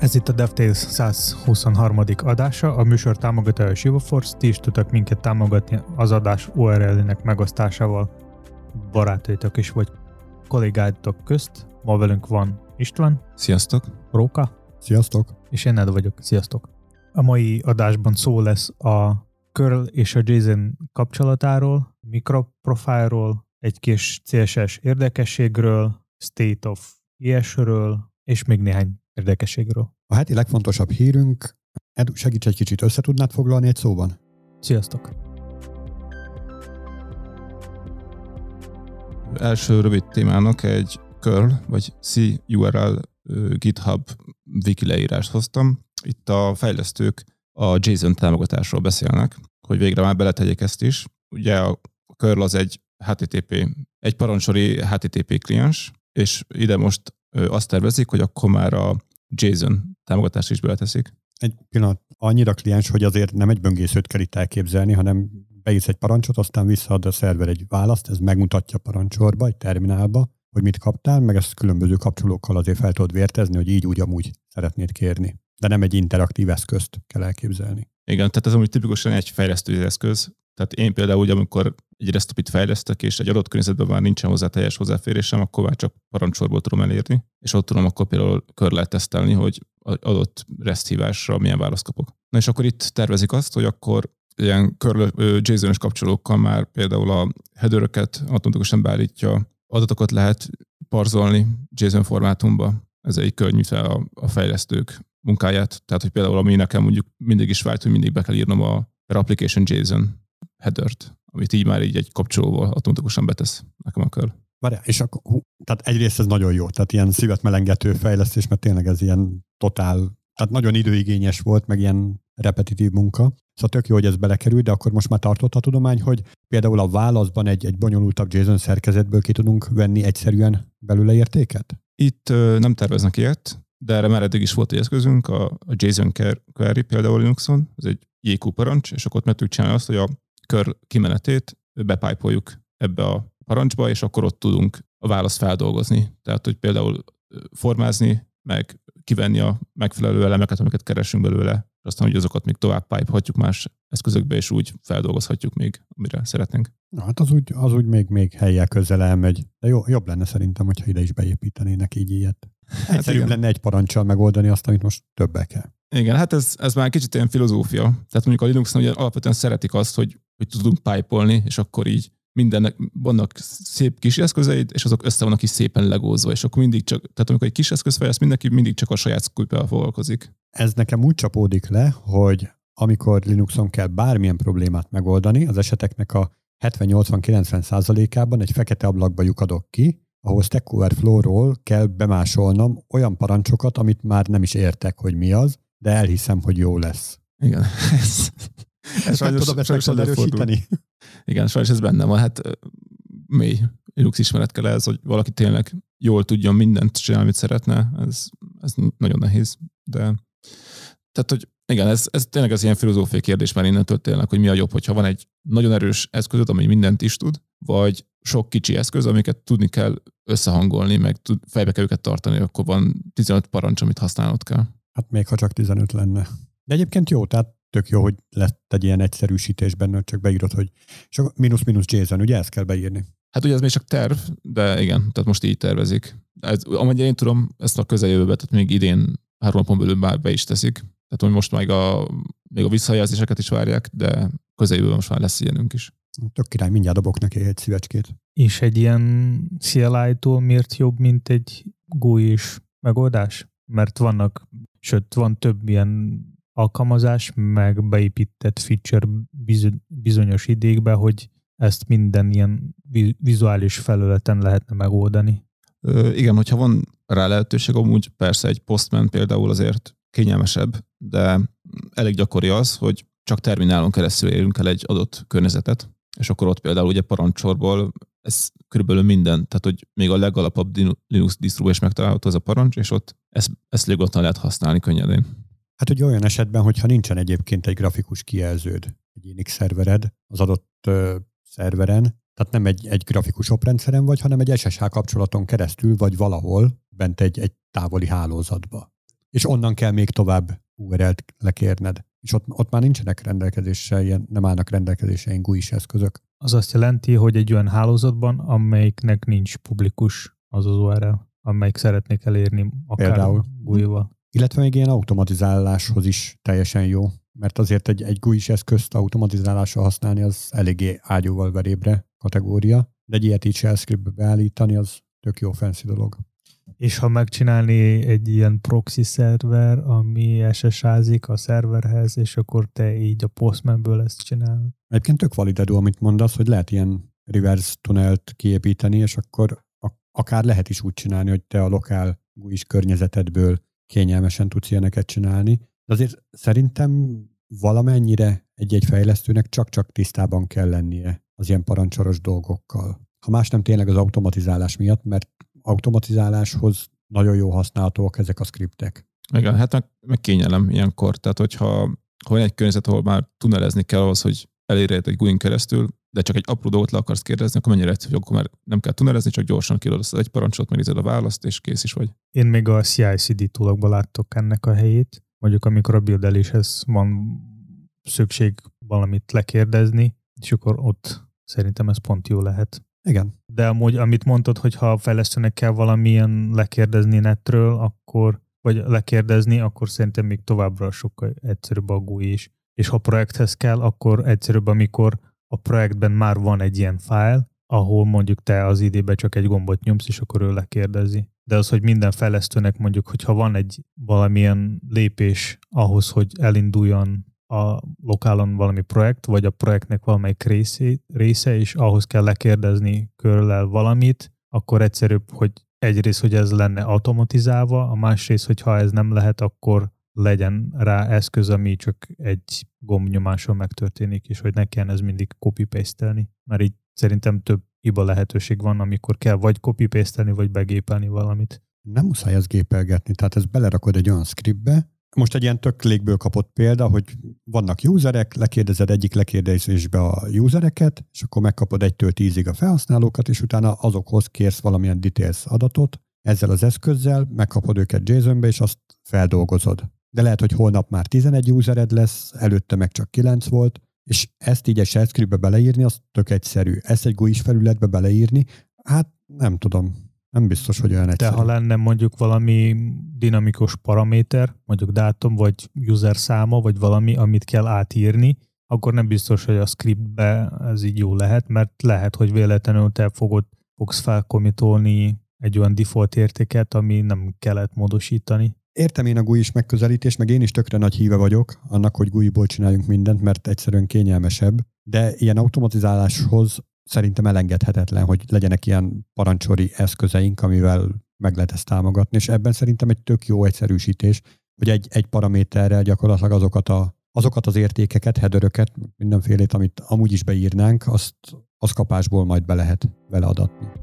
Ez itt a DevTales 123. adása, a műsor támogatója a ShivaForce, ti is tudtak minket támogatni az adás URL-nek megosztásával barátaitok is, vagy kollégáitok közt. Ma velünk van István. Sziasztok! Róka. Sziasztok! És én Ed vagyok. Sziasztok! A mai adásban szó lesz a curl és a JSON kapcsolatáról, mikroprofilról, egy kis CSS érdekességről, state of ES-ről, és még néhány érdekességről. A heti legfontosabb hírünk, Edu, segíts egy kicsit, össze tudnád foglalni egy szóban? Sziasztok! Első rövid témának egy curl, vagy CURL GitHub wiki leírást hoztam. Itt a fejlesztők a JSON támogatásról beszélnek, hogy végre már beletegyek ezt is. Ugye a curl az egy HTTP, egy parancsori HTTP kliens, és ide most azt tervezik, hogy akkor már a JSON támogatást is beleteszik. Egy pillanat, annyira kliens, hogy azért nem egy böngészőt kell itt elképzelni, hanem beírsz egy parancsot, aztán visszaad a szerver egy választ, ez megmutatja a parancsorba, egy terminálba, hogy mit kaptál, meg ezt különböző kapcsolókkal azért fel tudod vértezni, hogy így úgy amúgy szeretnéd kérni. De nem egy interaktív eszközt kell elképzelni. Igen, tehát ez amúgy tipikusan egy fejlesztő eszköz. Tehát én például, úgy, amikor egy restopit fejlesztek, és egy adott környezetben már nincsen hozzá teljes hozzáférésem, akkor már csak parancsorból tudom elérni, és ott tudom akkor például kör lehet tesztelni, hogy adott REST hívásra milyen választ kapok. Na és akkor itt tervezik azt, hogy akkor ilyen JSON-ös kapcsolókkal már például a headeröket automatikusan beállítja, adatokat lehet parzolni JSON formátumba. Ez egy könnyűtve a, a fejlesztők munkáját. Tehát, hogy például ami nekem mondjuk mindig is vált, hogy mindig be kell írnom a per application JSON headert, amit így már így egy kapcsolóval automatikusan betesz nekem kör. Várjál, és akkor, hú, tehát egyrészt ez nagyon jó, tehát ilyen szívet melengető fejlesztés, mert tényleg ez ilyen totál, tehát nagyon időigényes volt, meg ilyen repetitív munka. Szóval tök jó, hogy ez belekerül, de akkor most már tartott a tudomány, hogy például a válaszban egy, egy bonyolultabb JSON szerkezetből ki tudunk venni egyszerűen belőle értéket? Itt ö, nem terveznek ilyet, de erre már eddig is volt egy eszközünk, a, a JSON Query például Linuxon, ez egy JQ parancs, és akkor ott meg tudjuk csinálni azt, hogy a kör kimenetét bepájpoljuk ebbe a parancsba, és akkor ott tudunk a választ feldolgozni. Tehát, hogy például formázni, meg kivenni a megfelelő elemeket, amiket keresünk belőle, és aztán, hogy azokat még tovább pipehatjuk más eszközökbe, és úgy feldolgozhatjuk még, amire szeretnénk. Na, hát az úgy, az úgy még, még helyjel közel elmegy. De jó, jobb lenne szerintem, hogyha ide is beépítenének így ilyet. Hát Egyszerűbb lenne egy parancsal megoldani azt, amit most többel kell. Igen, hát ez, ez már kicsit ilyen filozófia. Tehát mondjuk a linux ugye alapvetően szeretik azt, hogy, hogy tudunk pipe és akkor így mindennek vannak szép kis eszközeid, és azok össze vannak is szépen legózva, és akkor mindig csak, tehát amikor egy kis eszköz fejlesz, mindenki mindig csak a saját szkújpával foglalkozik. Ez nekem úgy csapódik le, hogy amikor Linuxon kell bármilyen problémát megoldani, az eseteknek a 70-80-90 százalékában egy fekete ablakba lyukadok ki, ahol Stack Overflow-ról kell bemásolnom olyan parancsokat, amit már nem is értek, hogy mi az, de elhiszem, hogy jó lesz. Igen, ez, ez sajnos, tudom sajnos erősíteni. Igen, sajnos ez benne van. Hát mély Linux ismeret kell ez, hogy valaki tényleg jól tudjon mindent csinálni, amit szeretne. Ez, ez nagyon nehéz. De tehát, hogy igen, ez, ez tényleg az ilyen filozófiai kérdés már innentől tényleg, hogy mi a jobb, hogyha van egy nagyon erős eszközöd, ami mindent is tud, vagy sok kicsi eszköz, amiket tudni kell összehangolni, meg tud, fejbe kell őket tartani, akkor van 15 parancs, amit használnod kell. Hát még ha csak 15 lenne. De egyébként jó, tehát tök jó, hogy lett egy ilyen egyszerűsítés benne, hogy csak beírod, hogy csak mínusz-mínusz JSON, ugye ezt kell beírni? Hát ugye ez még csak terv, de igen, tehát most így tervezik. Ez, ameddig én tudom, ezt a közeljövőben, tehát még idén három napon belül már be is teszik. Tehát hogy most még a, még a visszajelzéseket is várják, de közeljövőben most már lesz ilyenünk is. Tök király, mindjárt dobok neki egy szívecskét. És egy ilyen CLI-tól miért jobb, mint egy GUI is megoldás? Mert vannak, sőt, van több ilyen alkalmazás, meg beépített feature bizonyos idékbe, hogy ezt minden ilyen vizuális felületen lehetne megoldani. Ö, igen, hogyha van rá lehetőség, amúgy persze egy postman például azért kényelmesebb, de elég gyakori az, hogy csak terminálon keresztül érünk el egy adott környezetet, és akkor ott például ugye parancsorból ez körülbelül minden, tehát hogy még a legalapabb Linux disztribú is megtalálható ez a parancs, és ott ezt, ezt nyugodtan lehet használni könnyedén. Hát ugye olyan esetben, hogyha nincsen egyébként egy grafikus kijelződ, egy Unix szervered az adott ö, szerveren, tehát nem egy, egy grafikus oprendszeren vagy, hanem egy SSH kapcsolaton keresztül, vagy valahol bent egy, egy távoli hálózatba. és onnan kell még tovább URL-t lekérned. És ott, ott már nincsenek rendelkezésre, ilyen, nem állnak rendelkezésre ilyen GUI-s eszközök. Az azt jelenti, hogy egy olyan hálózatban, amelyiknek nincs publikus az az URL, amelyik szeretnék elérni akár Például. GUI-val. Illetve még ilyen automatizáláshoz is teljesen jó, mert azért egy, egy GUI-s eszközt automatizálásra használni az eléggé ágyúval verébre kategória, de egy ilyet így shell scriptbe beállítani, az tök jó fancy dolog. És ha megcsinálni egy ilyen proxy szerver, ami SSH-zik a szerverhez, és akkor te így a Postmanből ezt csinálod. Egyébként tök valid Edu, amit mondasz, hogy lehet ilyen reverse tunnelt kiépíteni, és akkor akár lehet is úgy csinálni, hogy te a lokál GUI-s környezetedből kényelmesen tudsz ilyeneket csinálni. De azért szerintem valamennyire egy-egy fejlesztőnek csak-csak tisztában kell lennie az ilyen parancsoros dolgokkal. Ha más nem tényleg az automatizálás miatt, mert automatizáláshoz nagyon jó használhatóak ezek a skriptek. Igen, hát meg, meg kényelem ilyenkor. Tehát, hogyha ha egy környezet, ahol már tunnelezni kell ahhoz, hogy elérjed egy GUI-n keresztül, de csak egy apró dolgot le akarsz kérdezni, akkor mennyire egyszerű, akkor már nem kell tunnelezni, csak gyorsan az egy parancsot, megnézed a választ, és kész is vagy. Én még a CI/CD toolokban láttok ennek a helyét, mondjuk amikor a buildeléshez van szükség valamit lekérdezni, és akkor ott szerintem ez pont jó lehet. Igen. De amúgy, amit mondtad, hogy ha a fejlesztőnek kell valamilyen lekérdezni netről, akkor, vagy lekérdezni, akkor szerintem még továbbra sokkal egyszerűbb a GUI is. És ha projekthez kell, akkor egyszerűbb, amikor a projektben már van egy ilyen fájl, ahol mondjuk te az ID-be csak egy gombot nyomsz, és akkor ő lekérdezi. De az, hogy minden fejlesztőnek mondjuk, hogyha van egy valamilyen lépés ahhoz, hogy elinduljon a lokálon valami projekt, vagy a projektnek valamelyik része, része és ahhoz kell lekérdezni körülel valamit, akkor egyszerűbb, hogy egyrészt, hogy ez lenne automatizálva, a másrészt, hogy ha ez nem lehet, akkor legyen rá eszköz, ami csak egy gombnyomáson megtörténik, és hogy ne kelljen ez mindig copy paste mert így szerintem több hiba lehetőség van, amikor kell vagy copy paste vagy begépelni valamit. Nem muszáj ezt gépelgetni, tehát ezt belerakod egy olyan scriptbe, most egy ilyen tök légből kapott példa, hogy vannak userek, lekérdezed egyik lekérdezésbe a usereket, és akkor megkapod egytől tízig a felhasználókat, és utána azokhoz kérsz valamilyen details adatot, ezzel az eszközzel megkapod őket JSON-be, és azt feldolgozod. De lehet, hogy holnap már 11 usered lesz, előtte meg csak 9 volt, és ezt így egy shell scriptbe beleírni, az tök egyszerű. Ezt egy GUI-s felületbe beleírni, hát nem tudom, nem biztos, hogy olyan De egyszerű. ha lenne mondjuk valami dinamikus paraméter, mondjuk dátum, vagy user száma, vagy valami, amit kell átírni, akkor nem biztos, hogy a scriptbe ez így jó lehet, mert lehet, hogy véletlenül te fogod, fogsz felkomitolni egy olyan default értéket, ami nem kellett módosítani. Értem én a GUI-s megközelítést, meg én is tökre nagy híve vagyok annak, hogy GUI-ból csináljunk mindent, mert egyszerűen kényelmesebb, de ilyen automatizáláshoz szerintem elengedhetetlen, hogy legyenek ilyen parancsori eszközeink, amivel meg lehet ezt támogatni, és ebben szerintem egy tök jó egyszerűsítés, hogy egy, egy paraméterrel gyakorlatilag azokat, a, azokat az értékeket, headeröket, mindenfélét, amit amúgy is beírnánk, azt az kapásból majd be lehet vele adatni.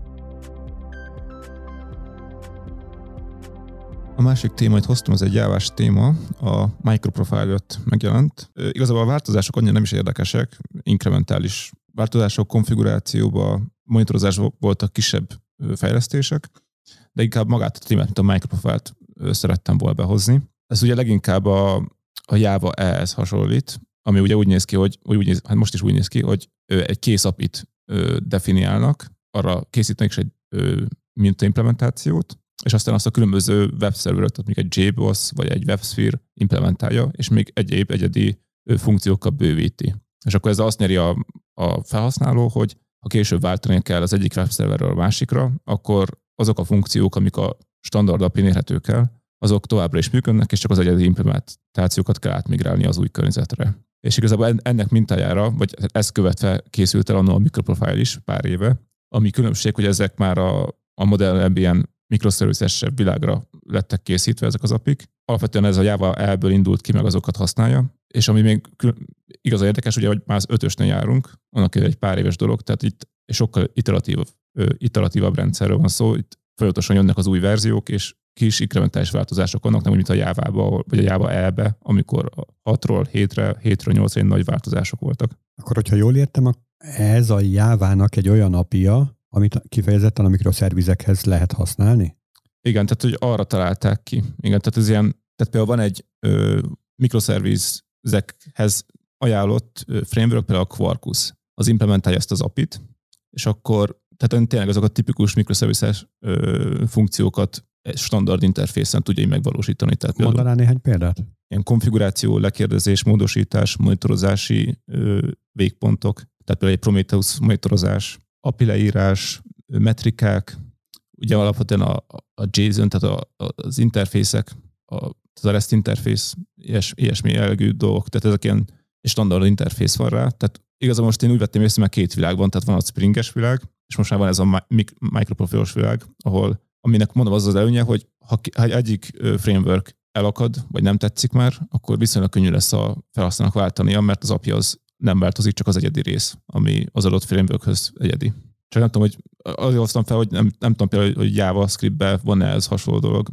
A másik téma, amit hoztam, az egy jávás téma, a microprofile 5 megjelent. Igazából a változások annyira nem is érdekesek, inkrementális változások, konfigurációba, monitorozásban voltak kisebb fejlesztések, de inkább magát a témát, mint a microprofile-t szerettem volna behozni. Ez ugye leginkább a, a Java ES hasonlít, ami ugye úgy néz ki, hogy úgy néz, hát most is úgy néz ki, hogy egy kész apit definiálnak, arra készítenek is egy ö, mintaimplementációt, és aztán azt a különböző webszerverek, tehát még egy JBoss vagy egy WebSphere implementálja, és még egyéb egyedi funkciókkal bővíti. És akkor ez azt nyeri a, a felhasználó, hogy ha később váltani kell az egyik webszerverről a másikra, akkor azok a funkciók, amik a standard API érhetők el, azok továbbra is működnek, és csak az egyedi implementációkat kell átmigrálni az új környezetre. És igazából en- ennek mintájára, vagy ezt követve készült el annól a Microprofile is pár éve, ami különbség, hogy ezek már a, a modern ilyen mikroszerviszesebb világra lettek készítve ezek az apik. Alapvetően ez a Java elből indult ki, meg azokat használja, és ami még igazán érdekes, ugye, hogy már az ötösnél járunk, annak egy pár éves dolog, tehát itt sokkal iteratív, iteratívabb rendszerről van szó, itt folyamatosan jönnek az új verziók, és kis inkrementális változások vannak, nem úgy, mint a Java-ba, vagy a Java E-be, amikor a 6-ról 7-re, 7-ről 8-ra nagy változások voltak. Akkor, hogyha jól értem, ez a Jávának egy olyan apja, amit kifejezetten a mikroszervizekhez lehet használni? Igen, tehát hogy arra találták ki. Igen, tehát ez ilyen Tehát például van egy ö, microservice-ekhez ajánlott framework, például a Quarkus. Az implementálja ezt az API-t, és akkor tehát tényleg azok a tipikus microservices ö, funkciókat standard interfészen tudja így megvalósítani. Tehát Mondanál néhány példát? Ilyen konfiguráció, lekérdezés, módosítás, monitorozási ö, végpontok, tehát például egy Prometheus monitorozás, API leírás, metrikák, ugye alapvetően a, a JSON, tehát a, az interfészek, a, az REST interfész, ilyes, ilyesmi jellegű dolgok, tehát ezek ilyen standard interfész van rá, tehát igazából most én úgy vettem észre, mert két világ van, tehát van a Springes világ, és most már van ez a microprofilos világ, ahol aminek mondom az az előnye, hogy ha, egyik framework elakad, vagy nem tetszik már, akkor viszonylag könnyű lesz a felhasználónak váltania, mert az API az nem változik, csak az egyedi rész, ami az adott frameworkhöz egyedi. Csak nem tudom, hogy azért hoztam fel, hogy nem, nem tudom például, hogy JavaScript-be van-e ez hasonló dolog,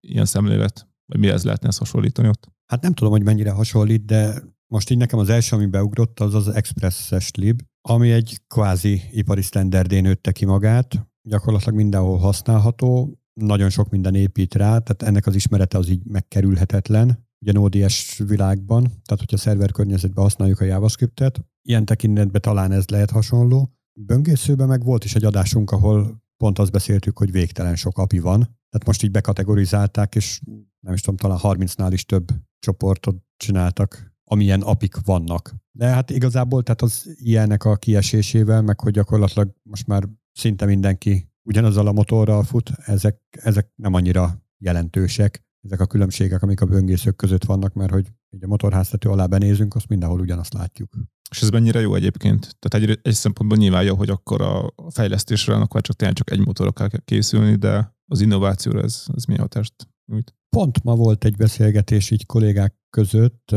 ilyen szemlélet, vagy mi ez lehetne ezt hasonlítani ott? Hát nem tudom, hogy mennyire hasonlít, de most így nekem az első, ami beugrott, az az Express-es lib, ami egy kvázi ipari standardén nőtte ki magát, gyakorlatilag mindenhol használható, nagyon sok minden épít rá, tehát ennek az ismerete az így megkerülhetetlen, ugye Node.js világban, tehát hogyha szerver környezetben használjuk a JavaScript-et, ilyen tekintetben talán ez lehet hasonló. Böngészőben meg volt is egy adásunk, ahol pont azt beszéltük, hogy végtelen sok API van, tehát most így bekategorizálták, és nem is tudom, talán 30-nál is több csoportot csináltak, amilyen apik vannak. De hát igazából tehát az ilyenek a kiesésével, meg hogy gyakorlatilag most már szinte mindenki ugyanazzal a motorral fut, ezek, ezek nem annyira jelentősek, ezek a különbségek, amik a böngészők között vannak, mert hogy egy a motorháztető alá benézünk, azt mindenhol ugyanazt látjuk. És ez mennyire jó egyébként? Tehát egy, egy szempontból nyilván jó, hogy akkor a fejlesztésre akkor csak tényleg csak egy motorra kell készülni, de az innovációra ez, ez milyen hatást nyújt? Pont ma volt egy beszélgetés így kollégák között,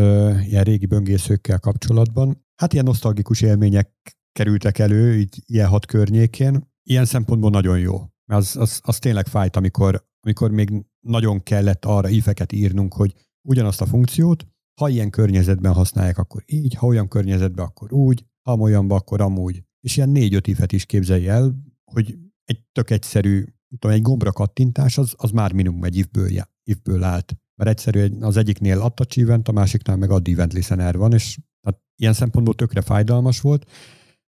ilyen régi böngészőkkel kapcsolatban. Hát ilyen nosztalgikus élmények kerültek elő, így ilyen hat környékén. Ilyen szempontból nagyon jó. Mert az, az, az tényleg fájt, amikor, amikor még nagyon kellett arra ifeket írnunk, hogy ugyanazt a funkciót, ha ilyen környezetben használják, akkor így, ha olyan környezetben, akkor úgy, ha olyanban, akkor amúgy. És ilyen négy-öt ifet is képzelj el, hogy egy tök egyszerű, tudom, egy gombra kattintás, az, az már minimum egy ifből, ifből állt. Mert egyszerű, az egyiknél attach event, a másiknál meg add event listener van, és tehát ilyen szempontból tökre fájdalmas volt.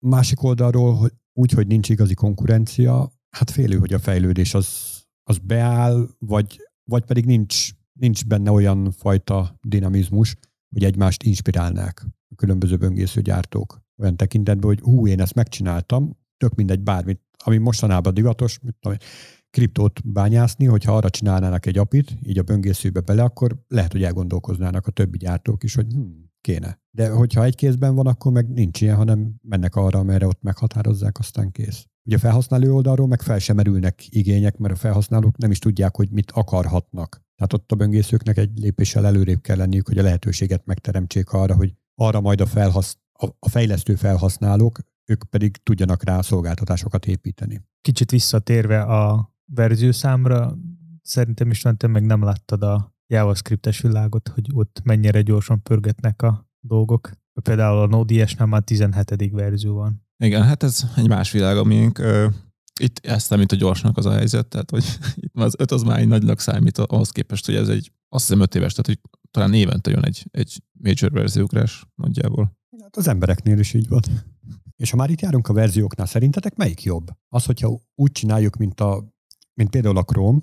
Másik oldalról, hogy úgy, hogy nincs igazi konkurencia, hát félő, hogy a fejlődés az, az beáll, vagy, vagy pedig nincs, nincs benne olyan fajta dinamizmus, hogy egymást inspirálnák a különböző böngésző gyártók. Olyan tekintetben, hogy hú, én ezt megcsináltam, tök mindegy bármit, ami mostanában divatos, mit tudom, kriptót bányászni, hogyha arra csinálnának egy apit, így a böngészőbe bele, akkor lehet, hogy elgondolkoznának a többi gyártók is, hogy hm, kéne. De hogyha egy kézben van, akkor meg nincs ilyen, hanem mennek arra, amerre ott meghatározzák, aztán kész. Ugye a felhasználó oldalról meg fel sem merülnek igények, mert a felhasználók nem is tudják, hogy mit akarhatnak. Tehát ott a böngészőknek egy lépéssel előrébb kell lenniük, hogy a lehetőséget megteremtsék arra, hogy arra majd a, felhasz, a fejlesztő felhasználók, ők pedig tudjanak rá szolgáltatásokat építeni. Kicsit visszatérve a verziószámra, szerintem is te meg nem láttad a JavaScript-es világot, hogy ott mennyire gyorsan pörgetnek a dolgok. Például a Node.js-nál már 17. verzió van. Igen, hát ez egy más világ, amink itt ezt nem, mint a gyorsnak az a helyzet, tehát hogy itt az öt az már egy nagynak számít ahhoz képest, hogy ez egy, azt hiszem öt éves, tehát hogy talán évente jön egy, egy major verziókrás nagyjából. Hát az embereknél is így van. És ha már itt járunk a verzióknál, szerintetek melyik jobb? Az, hogyha úgy csináljuk, mint, a, mint például a Chrome,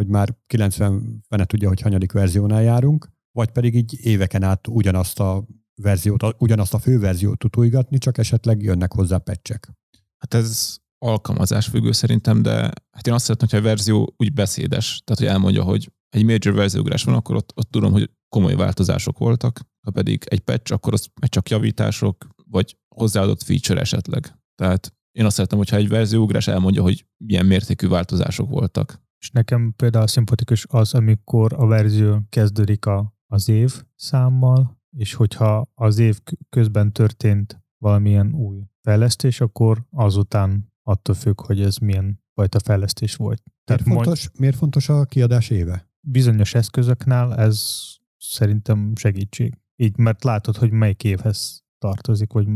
hogy már 90 fene tudja, hogy hanyadik verziónál járunk, vagy pedig így éveken át ugyanazt a verziót, ugyanazt a főverziót tutulgatni, csak esetleg jönnek hozzá pecsek. Hát ez alkalmazás függő szerintem, de hát én azt szeretném, hogy a verzió úgy beszédes, tehát hogy elmondja, hogy egy major verziógrás van, akkor ott, ott tudom, hogy komoly változások voltak, ha pedig egy patch, akkor az csak javítások, vagy hozzáadott feature esetleg. Tehát én azt szeretem, hogyha egy verzióugrás elmondja, hogy milyen mértékű változások voltak. És nekem például szimpatikus az, amikor a verzió kezdődik a, az év számmal, és hogyha az év közben történt valamilyen új fejlesztés, akkor azután attól függ, hogy ez milyen fajta fejlesztés volt. Tehát miért, fontos, majd, miért fontos a kiadás éve? Bizonyos eszközöknál ez szerintem segítség. Így, mert látod, hogy melyik évhez tartozik, vagy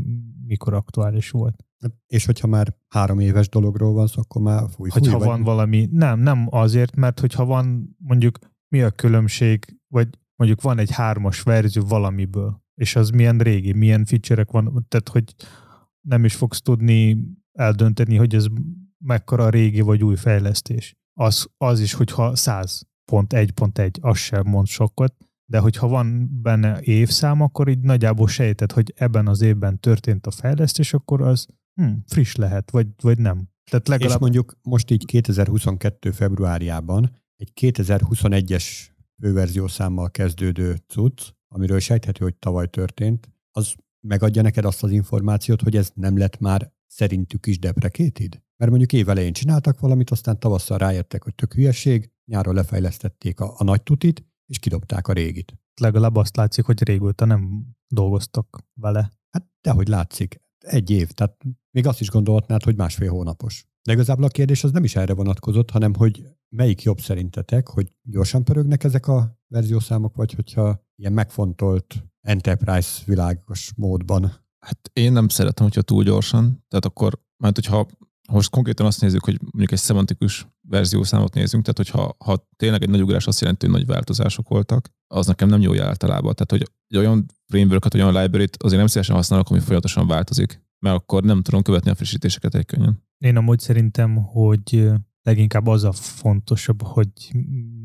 mikor aktuális volt. És hogyha már három éves dologról van szó, akkor már fúj, Hogyha fúj, van vagy... valami, nem, nem azért, mert hogyha van mondjuk mi a különbség, vagy mondjuk van egy hármas verzió valamiből, és az milyen régi, milyen feature van, tehát hogy nem is fogsz tudni eldönteni, hogy ez mekkora régi vagy új fejlesztés. Az, az is, hogyha 100 pont 1.1, az sem mond sokat, de hogyha van benne évszám, akkor így nagyjából sejted, hogy ebben az évben történt a fejlesztés, akkor az hm, friss lehet, vagy, vagy nem. Tehát legalább... És mondjuk most így 2022. februárjában egy 2021-es főverziószámmal kezdődő cucc, amiről sejthető, hogy tavaly történt, az megadja neked azt az információt, hogy ez nem lett már szerintük is deprecated? Mert mondjuk évelején csináltak valamit, aztán tavasszal rájöttek, hogy tök hülyeség, nyáron lefejlesztették a, a nagy tutit, és kidobták a régit. Legalább azt látszik, hogy régóta nem dolgoztak vele. Hát dehogy látszik. Egy év, tehát még azt is gondolhatnád, hogy másfél hónapos. De igazából a kérdés az nem is erre vonatkozott, hanem hogy melyik jobb szerintetek, hogy gyorsan pörögnek ezek a verziószámok, vagy hogyha ilyen megfontolt enterprise világos módban. Hát én nem szeretem, hogyha túl gyorsan, tehát akkor, mert hogyha most konkrétan azt nézzük, hogy mondjuk egy szemantikus verziószámot nézzünk, tehát hogyha ha tényleg egy nagy ugrás azt jelenti, hogy nagy változások voltak, az nekem nem jó jel általában. Tehát, hogy olyan framework olyan library-t azért nem szívesen használok, ami folyamatosan változik, mert akkor nem tudom követni a frissítéseket egy könnyen. Én amúgy szerintem, hogy leginkább az a fontosabb, hogy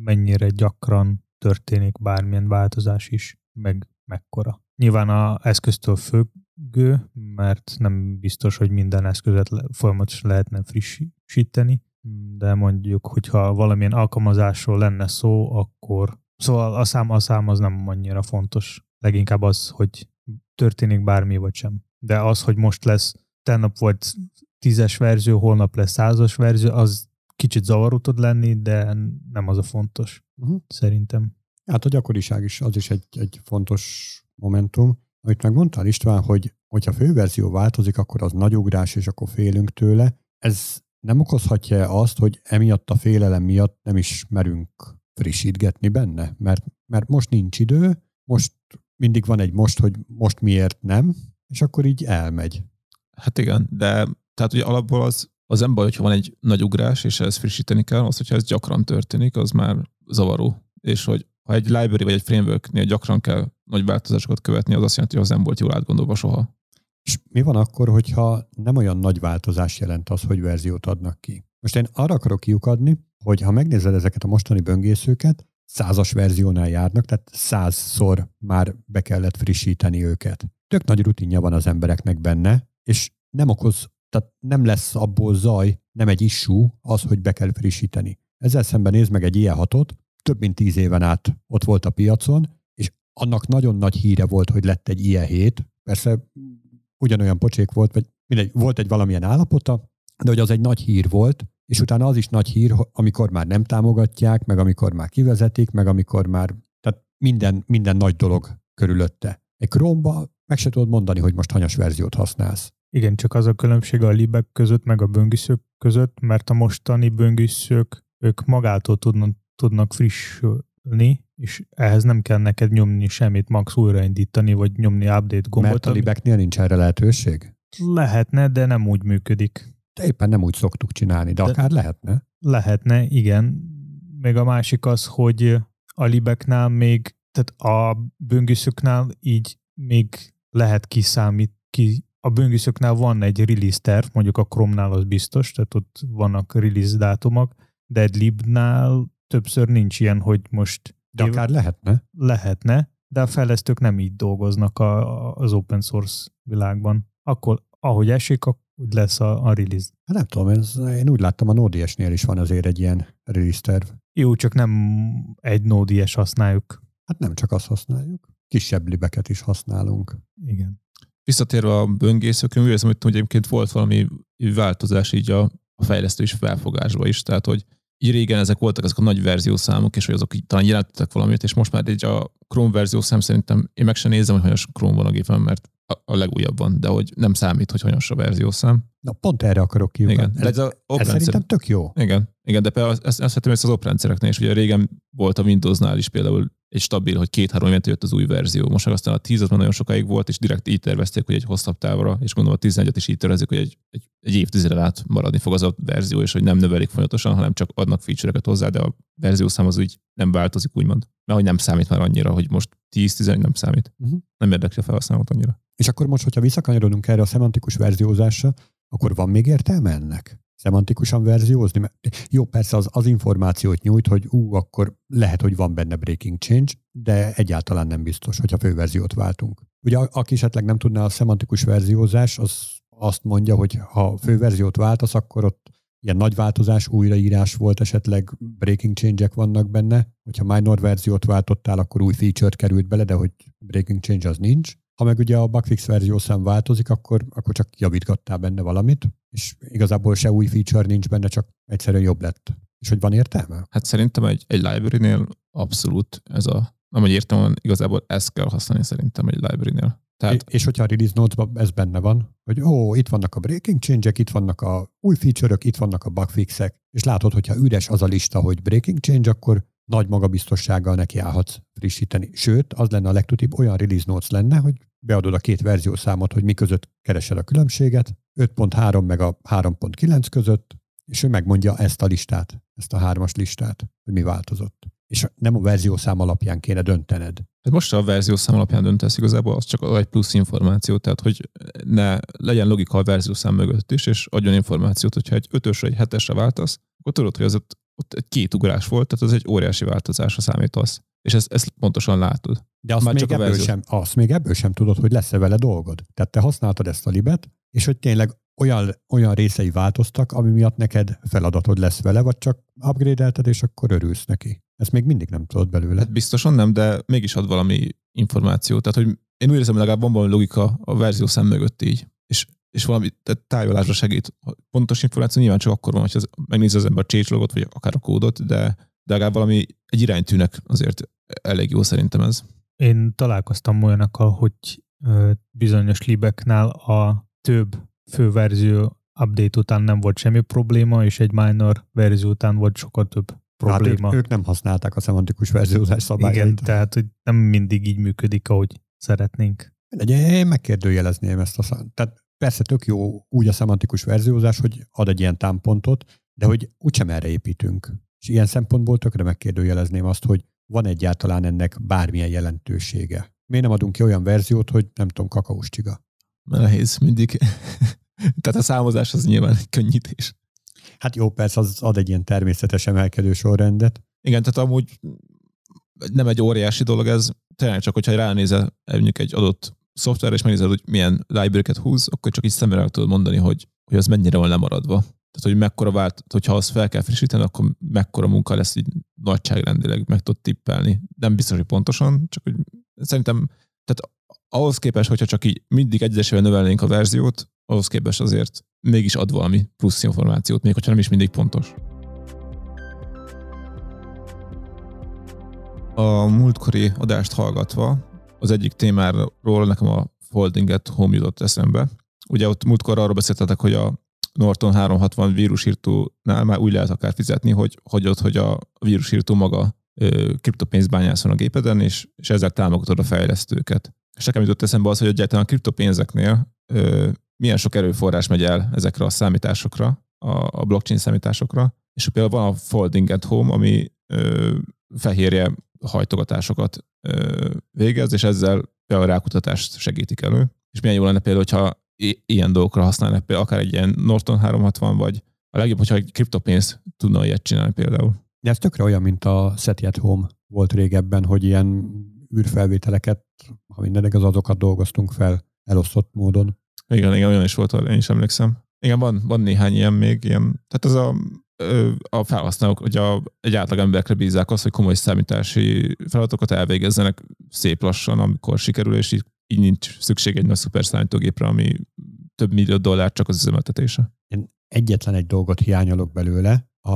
mennyire gyakran történik bármilyen változás is, meg mekkora. Nyilván a eszköztől függő, mert nem biztos, hogy minden eszközet folyamatosan lehetne frissíteni, de mondjuk, hogyha valamilyen alkalmazásról lenne szó, akkor szóval a szám, a szám az nem annyira fontos. Leginkább az, hogy történik bármi vagy sem. De az, hogy most lesz, tennap volt tízes verzió, holnap lesz százas verzió, az kicsit zavaró tud lenni, de nem az a fontos, uh-huh. szerintem. Hát a gyakoriság is, az is egy, egy fontos momentum. Amit megmondtál István, hogy hogyha főverzió változik, akkor az nagy ugrás, és akkor félünk tőle. Ez nem okozhatja azt, hogy emiatt a félelem miatt nem is merünk frissítgetni benne? Mert, mert most nincs idő, most mindig van egy most, hogy most miért nem, és akkor így elmegy. Hát igen, de tehát ugye alapból az, az ember, hogyha van egy nagy ugrás, és ezt frissíteni kell, az, hogyha ez gyakran történik, az már zavaró. És hogy ha egy library vagy egy frameworknél gyakran kell nagy változásokat követni, az azt jelenti, hogy az nem volt jól átgondolva soha. És mi van akkor, hogyha nem olyan nagy változás jelent az, hogy verziót adnak ki? Most én arra akarok kiukadni, hogy ha megnézed ezeket a mostani böngészőket, százas verziónál járnak, tehát százszor már be kellett frissíteni őket. Tök nagy rutinja van az embereknek benne, és nem okoz, tehát nem lesz abból zaj, nem egy issú az, hogy be kell frissíteni. Ezzel szemben nézd meg egy ilyen hatot, több mint tíz éven át ott volt a piacon, és annak nagyon nagy híre volt, hogy lett egy ilyen hét. Persze ugyanolyan pocsék volt, vagy mindegy, volt egy valamilyen állapota, de hogy az egy nagy hír volt, és utána az is nagy hír, amikor már nem támogatják, meg amikor már kivezetik, meg amikor már, tehát minden, minden nagy dolog körülötte. Egy chrome meg se tudod mondani, hogy most hanyas verziót használsz. Igen, csak az a különbség a libek között, meg a böngészők között, mert a mostani böngészők, ők magától tudnak, tudnak frissülni, és ehhez nem kell neked nyomni semmit, max újraindítani, vagy nyomni update gombot. Mert a libeknél nincs erre lehetőség? Lehetne, de nem úgy működik. De éppen nem úgy szoktuk csinálni, de, de akár lehetne. Lehetne, igen. Még a másik az, hogy a libeknál még, tehát a böngészőknál így még lehet kiszámít, ki, a böngészőknál van egy release terv, mondjuk a Chrome-nál az biztos, tehát ott vannak release dátumok, de egy libnál többször nincs ilyen, hogy most... De év... akár lehetne. Lehetne, de a fejlesztők nem így dolgoznak a, az open source világban. Akkor, ahogy esik, úgy lesz a, a release. Hát nem tudom, ez, én úgy láttam, a Node.js-nél is van azért egy ilyen release terv. Jó, csak nem egy Node.js használjuk. Hát nem csak azt használjuk. Kisebb libeket is használunk. Igen. Visszatérve a böngészőkön, úgy érzem, hogy egyébként volt valami változás így a, a fejlesztő is felfogásba is, tehát hogy így régen ezek voltak ezek a nagy verziószámok, és hogy azok így talán jelentettek valamit, és most már egy a Chrome verziószám szerintem én meg sem nézem, hogy hanyas Chrome van a gépen, mert a, a legújabb van, de hogy nem számít, hogy hanyas a verziószám. Na pont erre akarok ki. Igen, ez, ez, a ez szerintem tök jó. Igen, igen de például ezt, ezt, ezt, ezt az oprendszereknél is, ugye régen volt a Windowsnál is például egy stabil, hogy két-három évente jött az új verzió. Most aztán a 10 az már nagyon sokáig volt, és direkt így tervezték, hogy egy hosszabb távra, és gondolom a 11-et is így tervezik, hogy egy, egy, egy évtizedre át maradni fog az a verzió, és hogy nem növelik folyamatosan, hanem csak adnak feature-eket hozzá, de a verziószám az úgy nem változik, úgymond. Mert hogy nem számít már annyira, hogy most 10-11 nem számít. Uh-huh. Nem érdekli a felhasználót annyira. És akkor most, hogyha visszakanyarodunk erre a szemantikus verziózásra, akkor van még értelme ennek? Szemantikusan verziózni? Mert jó, persze az, az információt nyújt, hogy ú, akkor lehet, hogy van benne breaking change, de egyáltalán nem biztos, hogyha főverziót váltunk. Ugye aki esetleg nem tudná a szemantikus verziózás, az azt mondja, hogy ha főverziót váltasz, akkor ott ilyen nagy változás, újraírás volt, esetleg breaking change-ek vannak benne. Hogyha minor verziót váltottál, akkor új feature került bele, de hogy breaking change az nincs. Ha meg ugye a bugfix verziószám változik, akkor, akkor csak javítgattál benne valamit, és igazából se új feature nincs benne, csak egyszerűen jobb lett. És hogy van értelme? Hát szerintem egy, egy library-nél abszolút ez a, nem hogy értem, igazából ezt kell használni szerintem egy library-nél. Tehát... És hogyha a release notes ez benne van, hogy ó, itt vannak a breaking change-ek, itt vannak a új feature-ök, itt vannak a bugfixek, és látod, hogyha üres az a lista, hogy breaking change, akkor nagy magabiztossággal nekiállhatsz frissíteni. Sőt, az lenne a legtutibb, olyan release notes lenne, hogy beadod a két verziószámot, hogy mi között keresel a különbséget, 5.3 meg a 3.9 között, és ő megmondja ezt a listát, ezt a hármas listát, hogy mi változott. És nem a verziószám alapján kéne döntened. Hát most a verziószám alapján döntesz igazából, az csak egy plusz információ, tehát hogy ne legyen logika a verziószám mögött is, és adjon információt, hogyha egy ötösre, egy hetesre váltasz, akkor tudod, hogy az ott, ott egy két ugrás volt, tehát az egy óriási változásra számítasz. És ezt, ezt pontosan látod. De azt, Már még ebből sem, azt még ebből sem tudod, hogy lesz-e vele dolgod. Tehát te használtad ezt a libet, és hogy tényleg olyan, olyan részei változtak, ami miatt neked feladatod lesz vele, vagy csak upgrade és akkor örülsz neki. Ezt még mindig nem tudod belőle. Hát biztosan nem, de mégis ad valami információt. Tehát, hogy én úgy érzem, hogy legalább van valami logika a verzió szem mögött így. És, és valami tehát tájolásra segít. Pontos információ nyilván csak akkor van, hogy megnézi az ember a logot, vagy akár a kódot, de de legalább valami egy iránytűnek azért elég jó szerintem ez. Én találkoztam olyanokkal, hogy bizonyos libeknál a több főverzió update után nem volt semmi probléma, és egy minor verzió után volt sokkal több probléma. Hát ők, ők nem használták a szemantikus verziózás szabályait. Igen, tehát hogy nem mindig így működik, ahogy szeretnénk. De én megkérdőjelezném ezt a szám. Tehát persze tök jó úgy a szemantikus verziózás, hogy ad egy ilyen támpontot, de hogy úgysem erre építünk. És ilyen szempontból tökre megkérdőjelezném azt, hogy van egyáltalán ennek bármilyen jelentősége. Miért nem adunk ki olyan verziót, hogy nem tudom, kakaós csiga? Nehéz mindig. Tehát a számozás az nyilván egy könnyítés. Hát jó, persze az ad egy ilyen természetes emelkedő sorrendet. Igen, tehát amúgy nem egy óriási dolog ez, tényleg csak, hogyha ránézel mondjuk egy adott szoftver, és megnézed, hogy milyen library-ket húz, akkor csak így szemre tudod mondani, hogy, hogy az mennyire van lemaradva. Tehát, hogy mekkora vált, hogyha azt fel kell frissíteni, akkor mekkora munka lesz így nagyságrendileg, meg tud tippelni. Nem biztos, hogy pontosan, csak hogy szerintem, tehát ahhoz képest, hogyha csak így mindig egyesével növelnénk a verziót, ahhoz képest azért mégis ad valami plusz információt, még hogyha nem is mindig pontos. A múltkori adást hallgatva az egyik témáról nekem a folding at home jutott eszembe. Ugye ott múltkor arról beszéltetek, hogy a Norton 360 vírusírtónál már úgy lehet akár fizetni, hogy, hogy ott, hogy a vírusírtó maga kriptopénzt bányászol a gépeden, és, és ezzel támogatod a fejlesztőket. És nekem jutott eszembe az, hogy egyáltalán a kriptopénzeknél ö, milyen sok erőforrás megy el ezekre a számításokra, a, a blockchain számításokra, és például van a Folding at Home, ami ö, fehérje hajtogatásokat ö, végez, és ezzel például a rákutatást segítik elő. És milyen jó lenne például, hogyha ilyen dolgokra használnak, például akár egy ilyen Norton 360, vagy a legjobb, hogyha egy kriptopénzt tudna ilyet csinálni például. De ez tökre olyan, mint a SETI at Home volt régebben, hogy ilyen űrfelvételeket, ha mindenek az azokat dolgoztunk fel elosztott módon. Igen, igen, olyan is volt, én is emlékszem. Igen, van, van néhány ilyen még, ilyen, tehát ez a, a felhasználók, hogy a, egy átlag emberekre bízzák azt, hogy komoly számítási feladatokat elvégezzenek szép lassan, amikor sikerül, és így így nincs szükség egy nagy szuper számítógépre, ami több millió dollár csak az üzemeltetése. Én egyetlen egy dolgot hiányolok belőle, a,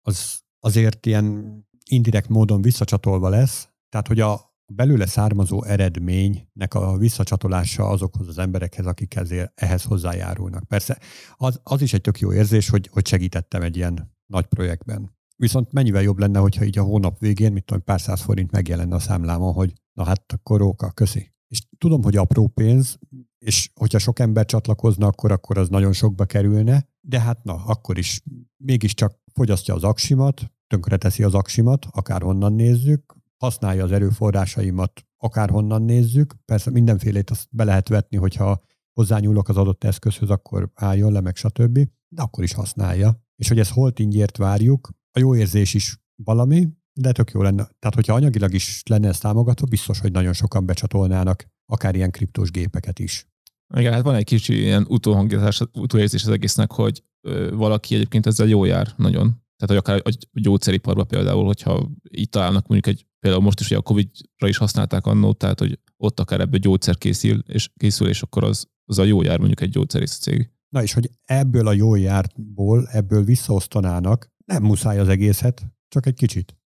az azért ilyen indirekt módon visszacsatolva lesz, tehát hogy a belőle származó eredménynek a visszacsatolása azokhoz az emberekhez, akik ezért, ehhez hozzájárulnak. Persze az, az is egy tök jó érzés, hogy, hogy segítettem egy ilyen nagy projektben. Viszont mennyivel jobb lenne, hogyha így a hónap végén, mit tudom, pár száz forint megjelenne a számlámon, hogy na hát akkor róka, köszi. És tudom, hogy apró pénz, és hogyha sok ember csatlakozna, akkor, akkor az nagyon sokba kerülne, de hát na, akkor is mégiscsak fogyasztja az aksimat, tönkreteszi az aksimat, akárhonnan nézzük, használja az erőforrásaimat, akárhonnan nézzük. Persze mindenfélét azt be lehet vetni, hogyha hozzányúlok az adott eszközhöz, akkor álljon le, meg stb. De akkor is használja. És hogy ezt holt ingyért várjuk, a jó érzés is valami, de tök jó lenne. Tehát, hogyha anyagilag is lenne ez támogatva, biztos, hogy nagyon sokan becsatolnának akár ilyen kriptós gépeket is. Igen, hát van egy kicsi ilyen utóhangzás, utóérzés az egésznek, hogy ö, valaki egyébként ezzel jó jár nagyon. Tehát, hogy akár a gyógyszeriparban például, hogyha itt találnak mondjuk egy, például most is ugye a Covid-ra is használták annó, tehát, hogy ott akár ebből gyógyszer készül, és, készül, és akkor az, az a jó jár mondjuk egy gyógyszerész cég. Na és hogy ebből a jó jártból, ebből visszaosztanának, nem muszáj az egészet, csak egy kicsit.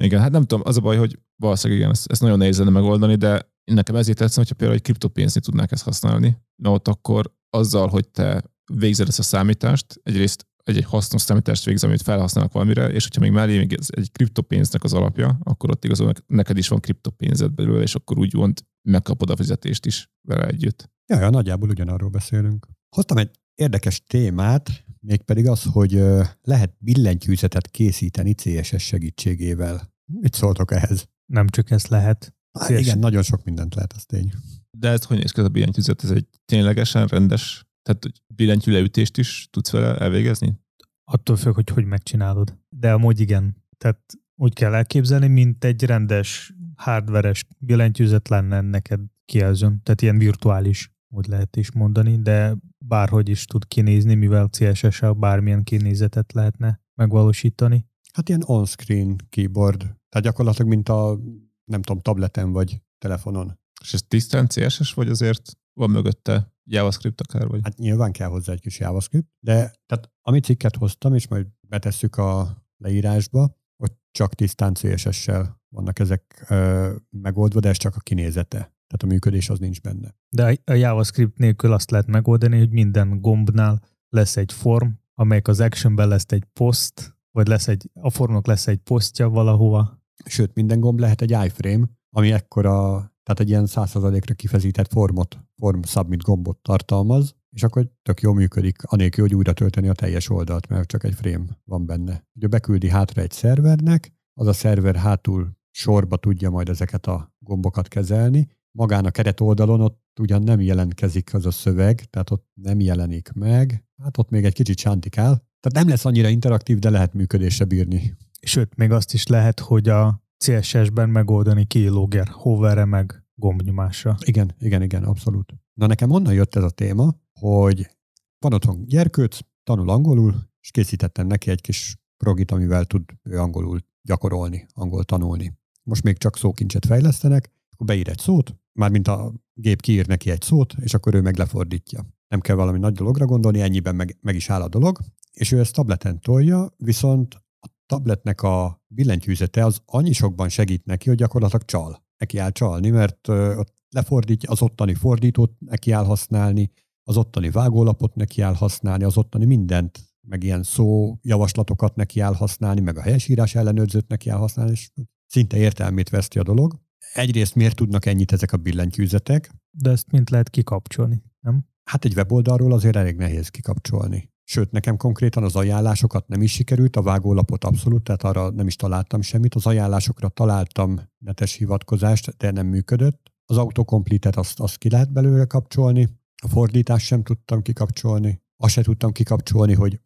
Igen, hát nem tudom, az a baj, hogy valószínűleg igen, ezt, ezt nagyon nehéz lenne megoldani, de nekem ezért tetszene, hogyha például egy kriptopénzni tudnák ezt használni, mert ott akkor azzal, hogy te végzed ezt a számítást, egyrészt egy, egy hasznos számítást végzel, amit felhasználnak valamire, és hogyha még mellé még ez egy kriptopénznek az alapja, akkor ott igazából neked is van kriptopénzed belőle, és akkor úgy van, megkapod a fizetést is vele együtt. Ja, ja, nagyjából ugyanarról beszélünk. Hoztam egy érdekes témát, mégpedig az, hogy lehet billentyűzetet készíteni CSS segítségével. Mit szóltok ehhez? Nem csak ezt lehet. Hát igen, nagyon sok mindent lehet, az tény. De ez hogy néz ki ez a billentyűzet? Ez egy ténylegesen rendes, tehát billentyű leütést is tudsz vele elvégezni? Attól függ, hogy hogy megcsinálod. De amúgy igen. Tehát úgy kell elképzelni, mint egy rendes hardveres billentyűzet lenne neked kijelzőn. Tehát ilyen virtuális, úgy lehet is mondani, de bárhogy is tud kinézni, mivel CSS-sel bármilyen kinézetet lehetne megvalósítani. Hát ilyen on-screen keyboard. Tehát gyakorlatilag, mint a, nem tudom, tableten vagy telefonon. És ez tisztán CSS, vagy azért van mögötte JavaScript akár? Vagy? Hát nyilván kell hozzá egy kis JavaScript, de tehát amit cikket hoztam, és majd betesszük a leírásba, hogy csak tisztán CSS-sel vannak ezek ö, megoldva, de ez csak a kinézete. Tehát a működés az nincs benne. De a JavaScript nélkül azt lehet megoldani, hogy minden gombnál lesz egy form, amelyik az actionben lesz egy post, vagy lesz egy, a formnak lesz egy posztja valahova. Sőt, minden gomb lehet egy iframe, ami ekkora, tehát egy ilyen 100%-ra kifezített formot, form submit gombot tartalmaz, és akkor tök jó működik, anélkül, hogy újra tölteni a teljes oldalt, mert csak egy frame van benne. Ugye beküldi hátra egy szervernek, az a szerver hátul sorba tudja majd ezeket a gombokat kezelni, magán a keret oldalon ott ugyan nem jelentkezik az a szöveg, tehát ott nem jelenik meg, hát ott még egy kicsit sántikál. Tehát nem lesz annyira interaktív, de lehet működésre bírni. Sőt, még azt is lehet, hogy a CSS-ben megoldani keylogger hoverre meg gombnyomásra. Igen, igen, igen, abszolút. Na nekem onnan jött ez a téma, hogy van otthon gyerkőc, tanul angolul, és készítettem neki egy kis progit, amivel tud ő angolul gyakorolni, angol tanulni. Most még csak szókincset fejlesztenek, akkor beír egy szót, mármint a gép kiír neki egy szót, és akkor ő meg lefordítja. Nem kell valami nagy dologra gondolni, ennyiben meg, meg is áll a dolog, és ő ezt tableten tolja, viszont a tabletnek a billentyűzete az annyi sokban segít neki, hogy gyakorlatilag csal. Neki áll csalni, mert ott lefordítja, az ottani fordítót neki áll használni, az ottani vágólapot neki áll használni, az ottani mindent, meg ilyen szó javaslatokat neki áll használni, meg a helyesírás ellenőrzőt neki áll használni, és szinte értelmét veszti a dolog egyrészt miért tudnak ennyit ezek a billentyűzetek? De ezt mint lehet kikapcsolni, nem? Hát egy weboldalról azért elég nehéz kikapcsolni. Sőt, nekem konkrétan az ajánlásokat nem is sikerült, a vágólapot abszolút, tehát arra nem is találtam semmit. Az ajánlásokra találtam netes hivatkozást, de nem működött. Az autokompletet azt, azt ki lehet belőle kapcsolni, a fordítást sem tudtam kikapcsolni, azt se tudtam kikapcsolni, hogy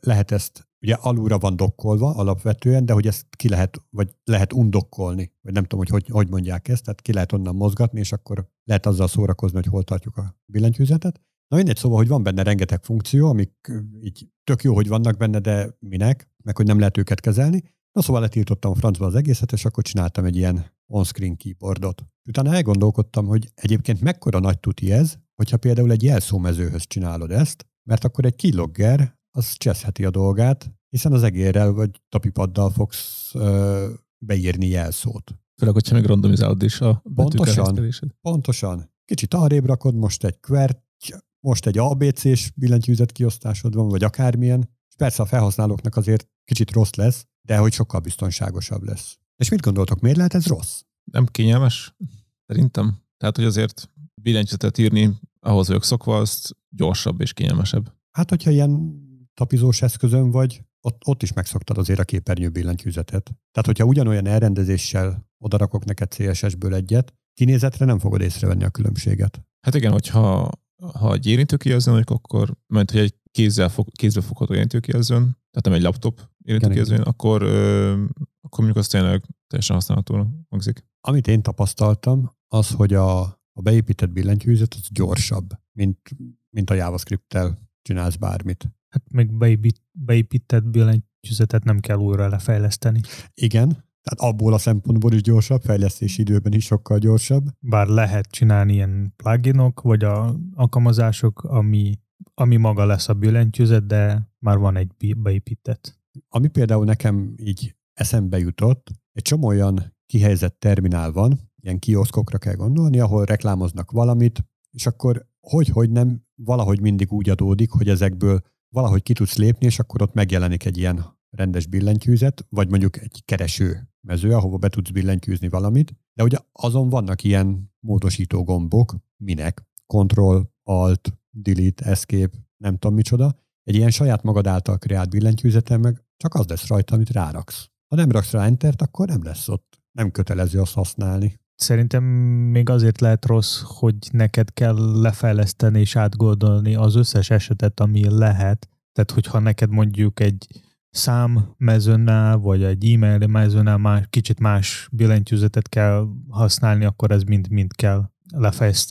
lehet ezt, ugye alulra van dokkolva alapvetően, de hogy ezt ki lehet, vagy lehet undokkolni, vagy nem tudom, hogy, hogy hogy mondják ezt, tehát ki lehet onnan mozgatni, és akkor lehet azzal szórakozni, hogy hol tartjuk a billentyűzetet. Na mindegy, szóval, hogy van benne rengeteg funkció, amik így tök jó, hogy vannak benne, de minek, meg hogy nem lehet őket kezelni. Na szóval letiltottam a francba az egészet, és akkor csináltam egy ilyen on-screen keyboardot. Utána elgondolkodtam, hogy egyébként mekkora nagy tuti ez, hogyha például egy jelszómezőhöz csinálod ezt, mert akkor egy keylogger az cseszheti a dolgát, hiszen az egérrel vagy tapipaddal fogsz ö, beírni jelszót. Főleg, hogyha meg randomizálod is a Pontosan, pontosan. Kicsit arrébb rakod, most egy quert, most egy ABC-s billentyűzet kiosztásod van, vagy akármilyen, és persze a felhasználóknak azért kicsit rossz lesz, de hogy sokkal biztonságosabb lesz. És mit gondoltok, miért lehet ez rossz? Nem kényelmes, szerintem. Tehát, hogy azért billentyűzetet írni, ahhoz vagyok szokva, azt gyorsabb és kényelmesebb. Hát, hogyha ilyen tapizós eszközön vagy, ott, ott is megszoktad azért a képernyő billentyűzetet. Tehát, hogyha ugyanolyan elrendezéssel odarakok neked CSS-ből egyet, kinézetre nem fogod észrevenni a különbséget. Hát igen, hogyha ha egy érintőkijelzőn, akkor, mert hogy egy kézzel fog, kézbe fogható érintőkijelzőn, tehát nem egy laptop érintőkijelzőn, akkor, ö, akkor mondjuk az tényleg teljesen használható hangzik. Amit én tapasztaltam, az, hogy a, a beépített billentyűzet az gyorsabb, mint, mint a JavaScript-tel csinálsz bármit. Hát még beépít, beépített billentyűzetet nem kell újra lefejleszteni. Igen, tehát abból a szempontból is gyorsabb, fejlesztési időben is sokkal gyorsabb. Bár lehet csinálni ilyen pluginok, vagy a alkalmazások, ami, ami maga lesz a billentyűzet, de már van egy beépített. Ami például nekem így eszembe jutott, egy csomó olyan kihelyezett terminál van, ilyen kioszkokra kell gondolni, ahol reklámoznak valamit, és akkor hogy-hogy nem, valahogy mindig úgy adódik, hogy ezekből valahogy ki tudsz lépni, és akkor ott megjelenik egy ilyen rendes billentyűzet, vagy mondjuk egy kereső mező, ahova be tudsz billentyűzni valamit, de ugye azon vannak ilyen módosító gombok, minek? Control, Alt, Delete, Escape, nem tudom micsoda. Egy ilyen saját magad által kreált billentyűzeten meg csak az lesz rajta, amit ráraksz. Ha nem raksz rá Entert, akkor nem lesz ott. Nem kötelező azt használni. Szerintem még azért lehet rossz, hogy neked kell lefejleszteni és átgondolni az összes esetet, ami lehet. Tehát, hogyha neked mondjuk egy szám mezőnnel, vagy egy e-mail mezőnnel más, kicsit más billentyűzetet kell használni, akkor ez mind-mind kell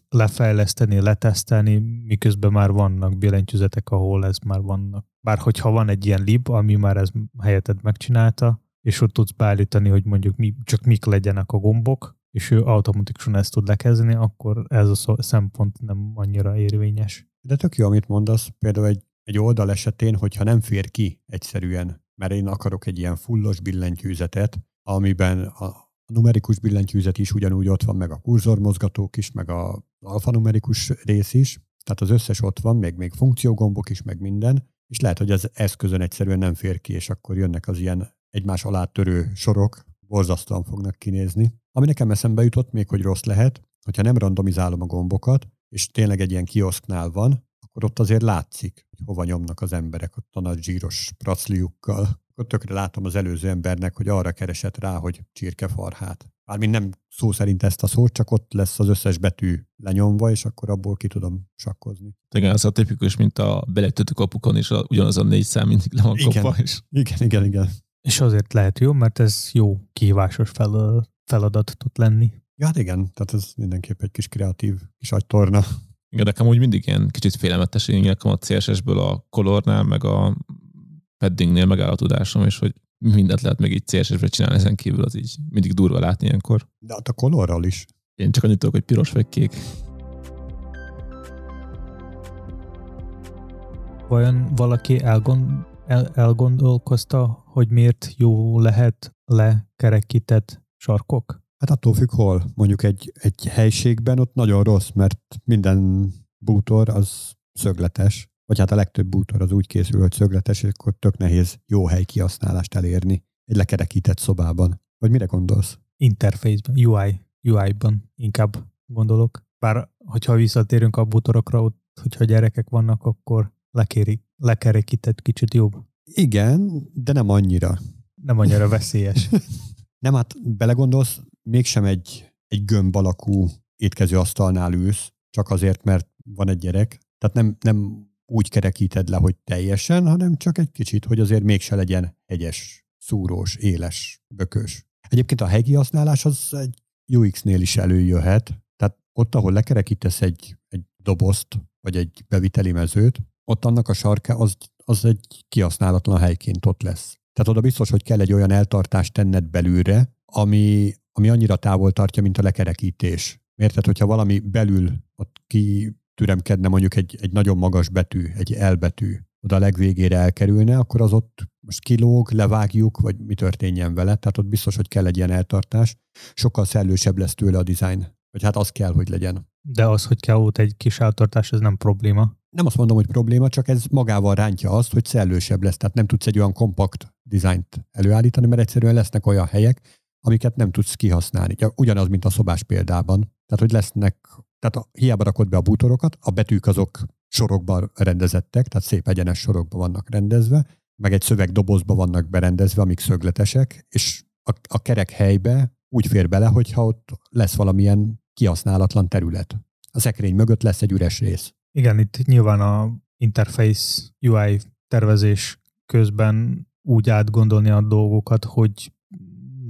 lefejleszteni, letesztelni, miközben már vannak billentyűzetek, ahol ez már vannak. Bár hogyha van egy ilyen lib, ami már ez helyetted megcsinálta, és ott tudsz beállítani, hogy mondjuk mi, csak mik legyenek a gombok, és ő automatikusan ezt tud lekezdeni, akkor ez a szempont nem annyira érvényes. De tök jó, amit mondasz. Például egy, egy oldal esetén, hogyha nem fér ki egyszerűen, mert én akarok egy ilyen fullos billentyűzetet, amiben a numerikus billentyűzet is ugyanúgy ott van, meg a kurzormozgatók is, meg a alfanumerikus rész is, tehát az összes ott van, még, még funkciógombok is, meg minden, és lehet, hogy az eszközön egyszerűen nem fér ki, és akkor jönnek az ilyen egymás alá törő sorok, borzasztóan fognak kinézni. Ami nekem eszembe jutott még, hogy rossz lehet, hogyha nem randomizálom a gombokat, és tényleg egy ilyen kioszknál van, akkor ott azért látszik, hogy hova nyomnak az emberek ott a nagy zsíros pracliukkal. Akkor tökre látom az előző embernek, hogy arra keresett rá, hogy csirkefarhát. Mármint nem szó szerint ezt a szót, csak ott lesz az összes betű lenyomva, és akkor abból ki tudom sakkozni. Igen, ez a tipikus, mint a beletöltő kapukon, és ugyanaz a négy szám mindig le van igen, kopva. És... igen, igen, igen. És azért lehet jó, mert ez jó kihívásos feladat tud lenni. Ja, hát igen, tehát ez mindenképp egy kis kreatív kis agytorna. Igen, nekem úgy mindig ilyen kicsit félelmetes, én nekem a CSS-ből a colornál, meg a paddingnél megáll a tudásom, és hogy mindent lehet még így CSS-be csinálni ezen kívül, az így mindig durva látni ilyenkor. De hát a colorral is. Én csak annyit tudok, hogy piros vagy kék. Vajon valaki elgond, el, elgondolkozta, hogy miért jó lehet lekerekített sarkok? Hát attól függ hol. Mondjuk egy, egy helységben ott nagyon rossz, mert minden bútor az szögletes, vagy hát a legtöbb bútor az úgy készül, hogy szögletes, és akkor tök nehéz jó hely kihasználást elérni egy lekerekített szobában. Vagy mire gondolsz? Interfészben, UI, UI-ban inkább gondolok. Bár, hogyha visszatérünk a bútorokra, ott, hogyha gyerekek vannak, akkor lekéri, lekerekített kicsit jobb. Igen, de nem annyira. Nem annyira veszélyes. nem, hát belegondolsz, mégsem egy, egy gömb alakú étkező asztalnál ülsz, csak azért, mert van egy gyerek. Tehát nem, nem úgy kerekíted le, hogy teljesen, hanem csak egy kicsit, hogy azért mégse legyen hegyes, szúrós, éles, bökös. Egyébként a hegyi használás az egy UX-nél is előjöhet, tehát ott, ahol lekerekítesz egy, egy dobozt, vagy egy beviteli mezőt, ott annak a sarka az, az egy kihasználatlan helyként ott lesz. Tehát oda biztos, hogy kell egy olyan eltartást tenned belülre, ami, ami annyira távol tartja, mint a lekerekítés. Miért? hogyha valami belül ott ki türemkedne mondjuk egy, egy nagyon magas betű, egy elbetű, oda a legvégére elkerülne, akkor az ott most kilóg, levágjuk, vagy mi történjen vele. Tehát ott biztos, hogy kell egy ilyen eltartás. Sokkal szellősebb lesz tőle a design. Vagy hát az kell, hogy legyen. De az, hogy kell ott egy kis eltartás, ez nem probléma. Nem azt mondom, hogy probléma, csak ez magával rántja azt, hogy szellősebb lesz. Tehát nem tudsz egy olyan kompakt dizájnt előállítani, mert egyszerűen lesznek olyan helyek, amiket nem tudsz kihasználni. Ugyanaz, mint a szobás példában. Tehát, hogy lesznek, tehát a, hiába rakod be a bútorokat, a betűk azok sorokban rendezettek, tehát szép egyenes sorokban vannak rendezve, meg egy szövegdobozba vannak berendezve, amik szögletesek, és a, a kerek helybe úgy fér bele, hogyha ott lesz valamilyen kihasználatlan terület. A szekrény mögött lesz egy üres rész. Igen, itt nyilván a interface UI tervezés közben úgy átgondolni a dolgokat, hogy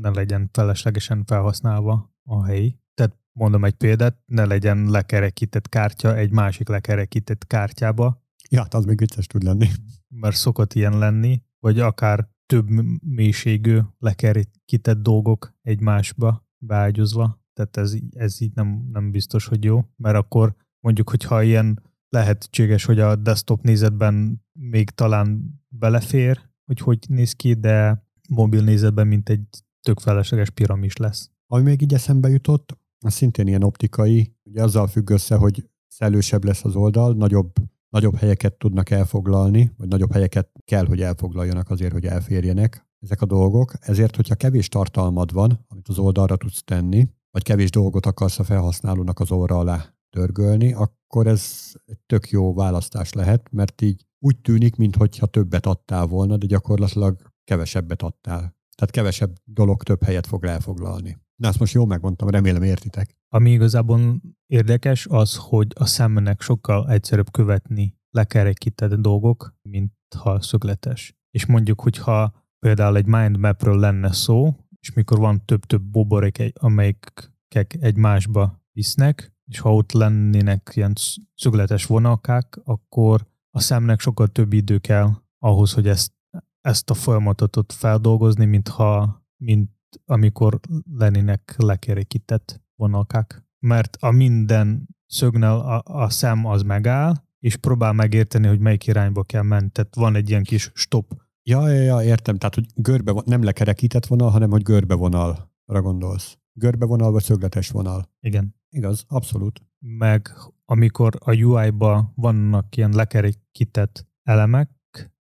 ne legyen feleslegesen felhasználva a hely. Tehát mondom egy példát, ne legyen lekerekített kártya egy másik lekerekített kártyába. Ja, hát az még vicces tud lenni. Mert szokott ilyen lenni, vagy akár több mélységű lekerekített dolgok egymásba beágyozva. Tehát ez, ez így nem, nem biztos, hogy jó, mert akkor mondjuk, hogyha ilyen lehetséges, hogy a desktop nézetben még talán belefér, hogy hogy néz ki, de mobil nézetben mint egy tök felesleges piramis lesz. Ami még így eszembe jutott, az szintén ilyen optikai, ugye azzal függ össze, hogy szellősebb lesz az oldal, nagyobb, nagyobb helyeket tudnak elfoglalni, vagy nagyobb helyeket kell, hogy elfoglaljanak azért, hogy elférjenek ezek a dolgok. Ezért, hogyha kevés tartalmad van, amit az oldalra tudsz tenni, vagy kevés dolgot akarsz a felhasználónak az óra alá törgölni, akkor ez egy tök jó választás lehet, mert így úgy tűnik, mintha többet adtál volna, de gyakorlatilag kevesebbet adtál. Tehát kevesebb dolog több helyet fog elfoglalni. Na, ezt most jól megmondtam, remélem értitek. Ami igazából érdekes az, hogy a szemnek sokkal egyszerűbb követni lekerekített dolgok, mint ha szögletes. És mondjuk, hogyha például egy mind mapről lenne szó, és mikor van több-több boborék, amelyek egymásba visznek, és ha ott lennének ilyen szögletes vonalkák, akkor a szemnek sokkal több idő kell ahhoz, hogy ezt, ezt a folyamatot ott feldolgozni, mint, ha, mint amikor lennének lekerekített vonalkák. Mert a minden szögnel a, a szem az megáll, és próbál megérteni, hogy melyik irányba kell menni. Tehát van egy ilyen kis stop. Ja, ja, ja, értem. Tehát, hogy görbe, nem lekerekített vonal, hanem hogy görbe vonalra gondolsz. Görbe vonal vagy szögletes vonal. Igen. Igaz, abszolút. Meg amikor a UI-ba vannak ilyen lekerekített elemek,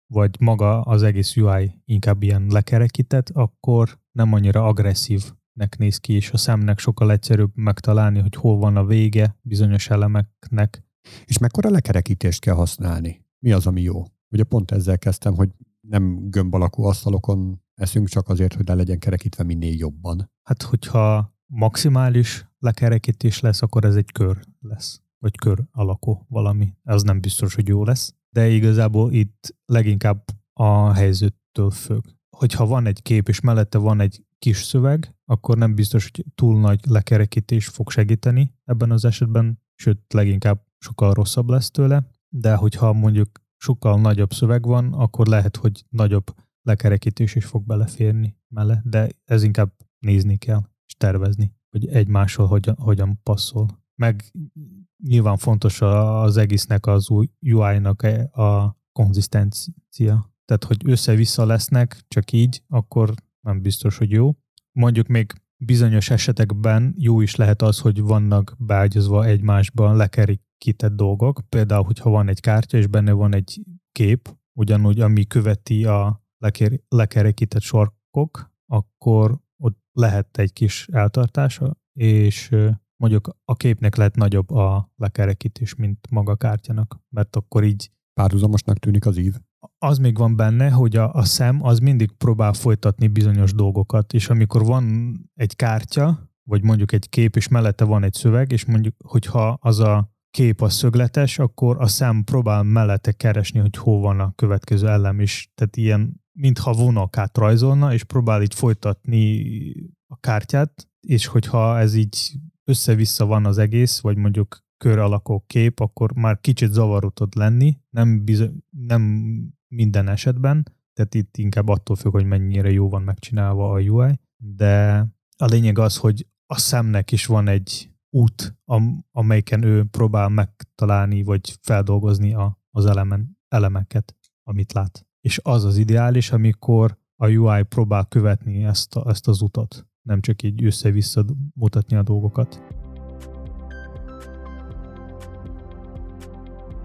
vagy maga az egész UI inkább ilyen lekerekített, akkor nem annyira agresszívnek néz ki, és a szemnek sokkal egyszerűbb megtalálni, hogy hol van a vége bizonyos elemeknek. És mekkora lekerekítést kell használni? Mi az, ami jó? Ugye pont ezzel kezdtem, hogy nem gömb alakú asztalokon eszünk csak azért, hogy le legyen kerekítve minél jobban. Hát, hogyha maximális lekerekítés lesz, akkor ez egy kör lesz, vagy kör alakú valami. Ez nem biztos, hogy jó lesz, de igazából itt leginkább a helyzettől függ. Hogyha van egy kép, és mellette van egy kis szöveg, akkor nem biztos, hogy túl nagy lekerekítés fog segíteni ebben az esetben, sőt, leginkább sokkal rosszabb lesz tőle, de hogyha mondjuk sokkal nagyobb szöveg van, akkor lehet, hogy nagyobb lekerekítés is fog beleférni mellett, de ez inkább nézni kell és tervezni, hogy egymással hogyan, hogyan passzol. Meg nyilván fontos az egésznek az új UI-nak a konzisztencia. Tehát, hogy össze-vissza lesznek, csak így, akkor nem biztos, hogy jó. Mondjuk még bizonyos esetekben jó is lehet az, hogy vannak beágyazva egymásban lekerikített dolgok. Például, hogyha van egy kártya, és benne van egy kép, ugyanúgy, ami követi a leker- lekerekített sorkok, akkor ott lehet egy kis eltartása, és mondjuk a képnek lehet nagyobb a lekerekítés, mint maga a kártyának, mert akkor így párhuzamosnak tűnik az ív. Az még van benne, hogy a, a szem az mindig próbál folytatni bizonyos dolgokat, és amikor van egy kártya, vagy mondjuk egy kép, és mellette van egy szöveg, és mondjuk, hogyha az a kép a szögletes, akkor a szem próbál mellette keresni, hogy hol van a következő elem is. Tehát ilyen, mintha vonalkát rajzolna, és próbál így folytatni a kártyát, és hogyha ez így össze-vissza van az egész, vagy mondjuk kör alakú kép, akkor már kicsit zavaró tud lenni, nem, bizony, nem minden esetben, tehát itt inkább attól függ, hogy mennyire jó van megcsinálva a UI, de a lényeg az, hogy a szemnek is van egy út, am, amelyiken ő próbál megtalálni, vagy feldolgozni a, az elemen, elemeket, amit lát. És az az ideális, amikor a UI próbál követni ezt, a, ezt az utat, nem csak így össze-vissza mutatni a dolgokat.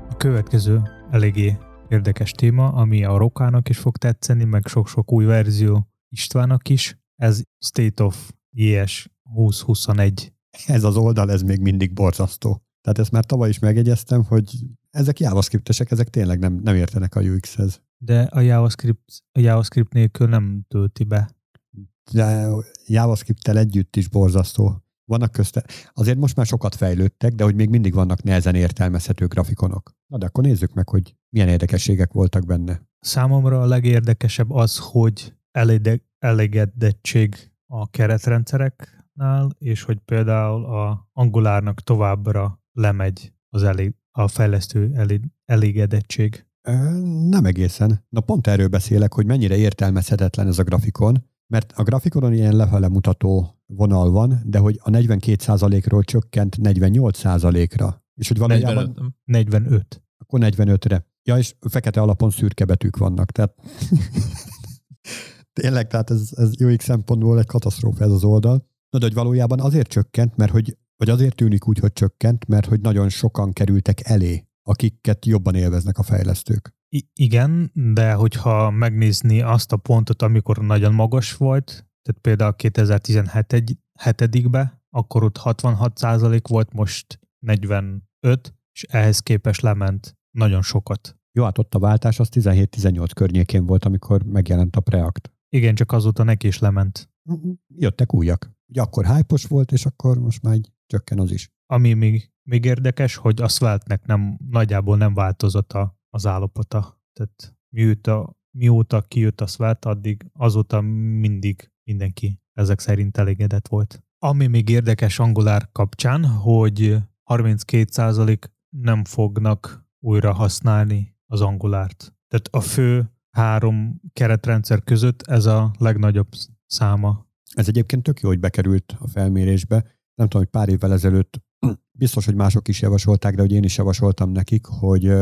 A következő eléggé érdekes téma, ami a Rokának is fog tetszeni, meg sok-sok új verzió Istvánnak is. Ez State of ES 2021. Ez az oldal, ez még mindig borzasztó. Tehát ezt már tavaly is megjegyeztem, hogy ezek JavaScriptesek, ezek tényleg nem, nem értenek a UX-hez. De a JavaScript, a JavaScript nélkül nem tölti be. JavaScript-tel együtt is borzasztó. Vannak közte, azért most már sokat fejlődtek, de hogy még mindig vannak nehezen értelmezhető grafikonok. Na de akkor nézzük meg, hogy milyen érdekességek voltak benne. Számomra a legérdekesebb az, hogy eléde, elégedettség a keretrendszereknál, és hogy például a angolárnak továbbra lemegy az elég, a fejlesztő elég, elégedettség. Nem egészen. Na pont erről beszélek, hogy mennyire értelmezhetetlen ez a grafikon, mert a grafikonon ilyen lefele mutató vonal van, de hogy a 42%-ról csökkent 48%-ra. És hogy valójában... 45. 45. Akkor 45-re. Ja, és fekete alapon szürke betűk vannak, tehát tényleg, tehát ez, ez UX szempontból egy katasztrófa ez az oldal. Na, de hogy valójában azért csökkent, mert hogy, vagy azért tűnik úgy, hogy csökkent, mert hogy nagyon sokan kerültek elé, akiket jobban élveznek a fejlesztők. I- igen, de hogyha megnézni azt a pontot, amikor nagyon magas volt, tehát például 2017-be, akkor ott 66% volt, most 45, és ehhez képest lement nagyon sokat. Jó, hát ott a váltás az 17-18 környékén volt, amikor megjelent a Preact. Igen, csak azóta neki is lement. Jöttek újak. Ugye akkor hype volt, és akkor most már csökken az is. Ami még, még érdekes, hogy a Svelte-nek nem, nagyjából nem változott a, az állapota. Tehát mióta, mióta kijött a Svelte, addig azóta mindig mindenki ezek szerint elégedett volt. Ami még érdekes angolár kapcsán, hogy 32% nem fognak újra használni az angulárt. Tehát a fő három keretrendszer között ez a legnagyobb száma. Ez egyébként tök jó, hogy bekerült a felmérésbe. Nem tudom, hogy pár évvel ezelőtt biztos, hogy mások is javasolták, de hogy én is javasoltam nekik, hogy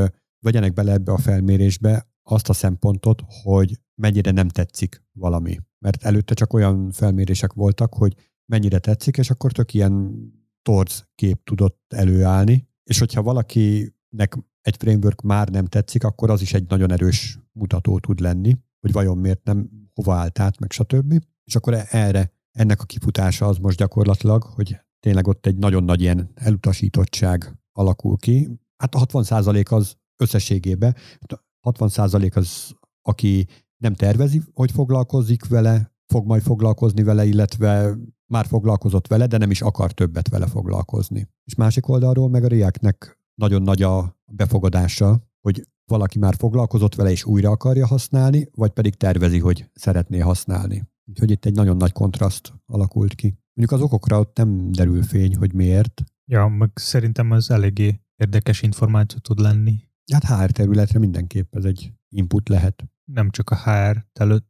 vegyenek bele ebbe a felmérésbe azt a szempontot, hogy mennyire nem tetszik valami. Mert előtte csak olyan felmérések voltak, hogy mennyire tetszik, és akkor tök ilyen torz kép tudott előállni. És hogyha valakinek egy framework már nem tetszik, akkor az is egy nagyon erős mutató tud lenni, hogy vajon miért nem, hova állt át, meg stb. És akkor erre, ennek a kifutása az most gyakorlatilag, hogy tényleg ott egy nagyon nagy ilyen elutasítottság alakul ki. Hát a 60% az összességében, 60% az, aki nem tervezi, hogy foglalkozik vele, fog majd foglalkozni vele, illetve már foglalkozott vele, de nem is akar többet vele foglalkozni. És másik oldalról meg a Reactnek nagyon nagy a befogadása, hogy valaki már foglalkozott vele és újra akarja használni, vagy pedig tervezi, hogy szeretné használni. Úgyhogy itt egy nagyon nagy kontraszt alakult ki. Mondjuk az okokra ott nem derül fény, hogy miért. Ja, meg szerintem az eléggé érdekes információ tud lenni. Hát HR területre mindenképp ez egy input lehet. Nem csak a HR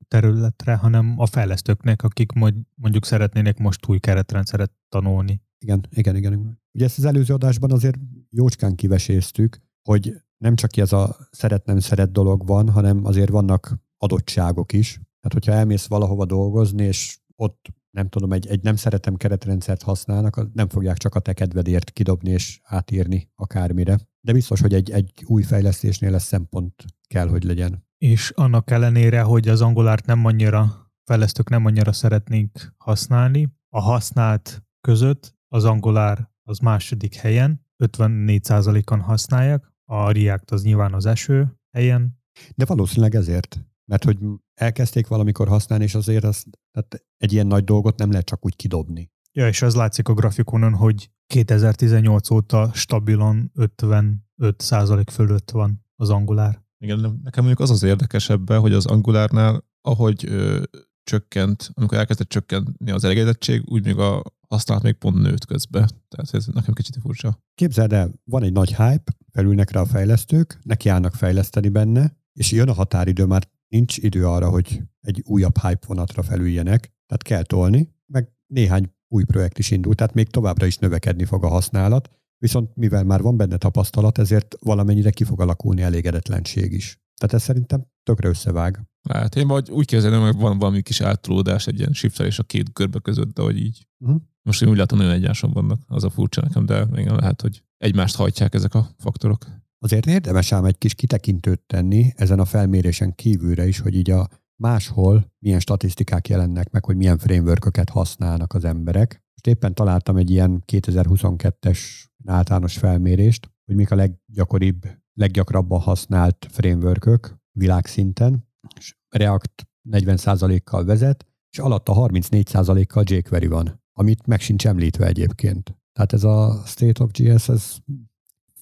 területre, hanem a fejlesztőknek, akik mondjuk szeretnének most új keretrendszeret tanulni. Igen, igen, igen. Ugye ezt az előző adásban azért jócskán kiveséztük, hogy nem csak ez a szeret-nem szeret dolog van, hanem azért vannak adottságok is. Tehát, hogyha elmész valahova dolgozni, és ott nem tudom, egy, egy nem szeretem keretrendszert használnak, nem fogják csak a te kedvedért kidobni és átírni akármire. De biztos, hogy egy, egy új fejlesztésnél ez szempont kell, hogy legyen. És annak ellenére, hogy az angolárt nem annyira, fejlesztők nem annyira szeretnénk használni, a használt között az angolár az második helyen, 54%-on használják, a React az nyilván az eső helyen. De valószínűleg ezért, mert hogy elkezdték valamikor használni, és azért az, tehát egy ilyen nagy dolgot nem lehet csak úgy kidobni. Ja, és az látszik a grafikonon, hogy 2018 óta stabilan 55% fölött van az angolár. Igen, nekem mondjuk az az érdekesebb, hogy az angolárnál, ahogy ö, csökkent, amikor elkezdett csökkenni az elégedettség, úgy még a használat még pont nőtt közben. Tehát ez nekem kicsit furcsa. Képzeld el, van egy nagy hype, felülnek rá a fejlesztők, nekiállnak fejleszteni benne, és jön a határidő, már nincs idő arra, hogy egy újabb hype vonatra felüljenek, tehát kell tolni, meg néhány új projekt is indult, tehát még továbbra is növekedni fog a használat, viszont mivel már van benne tapasztalat, ezért valamennyire ki fog alakulni elégedetlenség is. Tehát ez szerintem tökre összevág. Hát én vagy úgy képzelem, hogy van valami kis átolódás, egy ilyen shiftelés a két görbe között, de hogy így. Uh-huh. Most én úgy látom, nagyon egyáson vannak, az a furcsa nekem, de igen lehet, hogy egymást hajtják ezek a faktorok. Azért érdemes ám egy kis kitekintőt tenni ezen a felmérésen kívülre is, hogy így a máshol milyen statisztikák jelennek meg, hogy milyen framework használnak az emberek. Most éppen találtam egy ilyen 2022-es általános felmérést, hogy mik a leggyakoribb, leggyakrabban használt framework világszinten, és React 40%-kal vezet, és alatta 34%-kal jQuery van, amit meg sincs említve egyébként. Tehát ez a State of JS, ez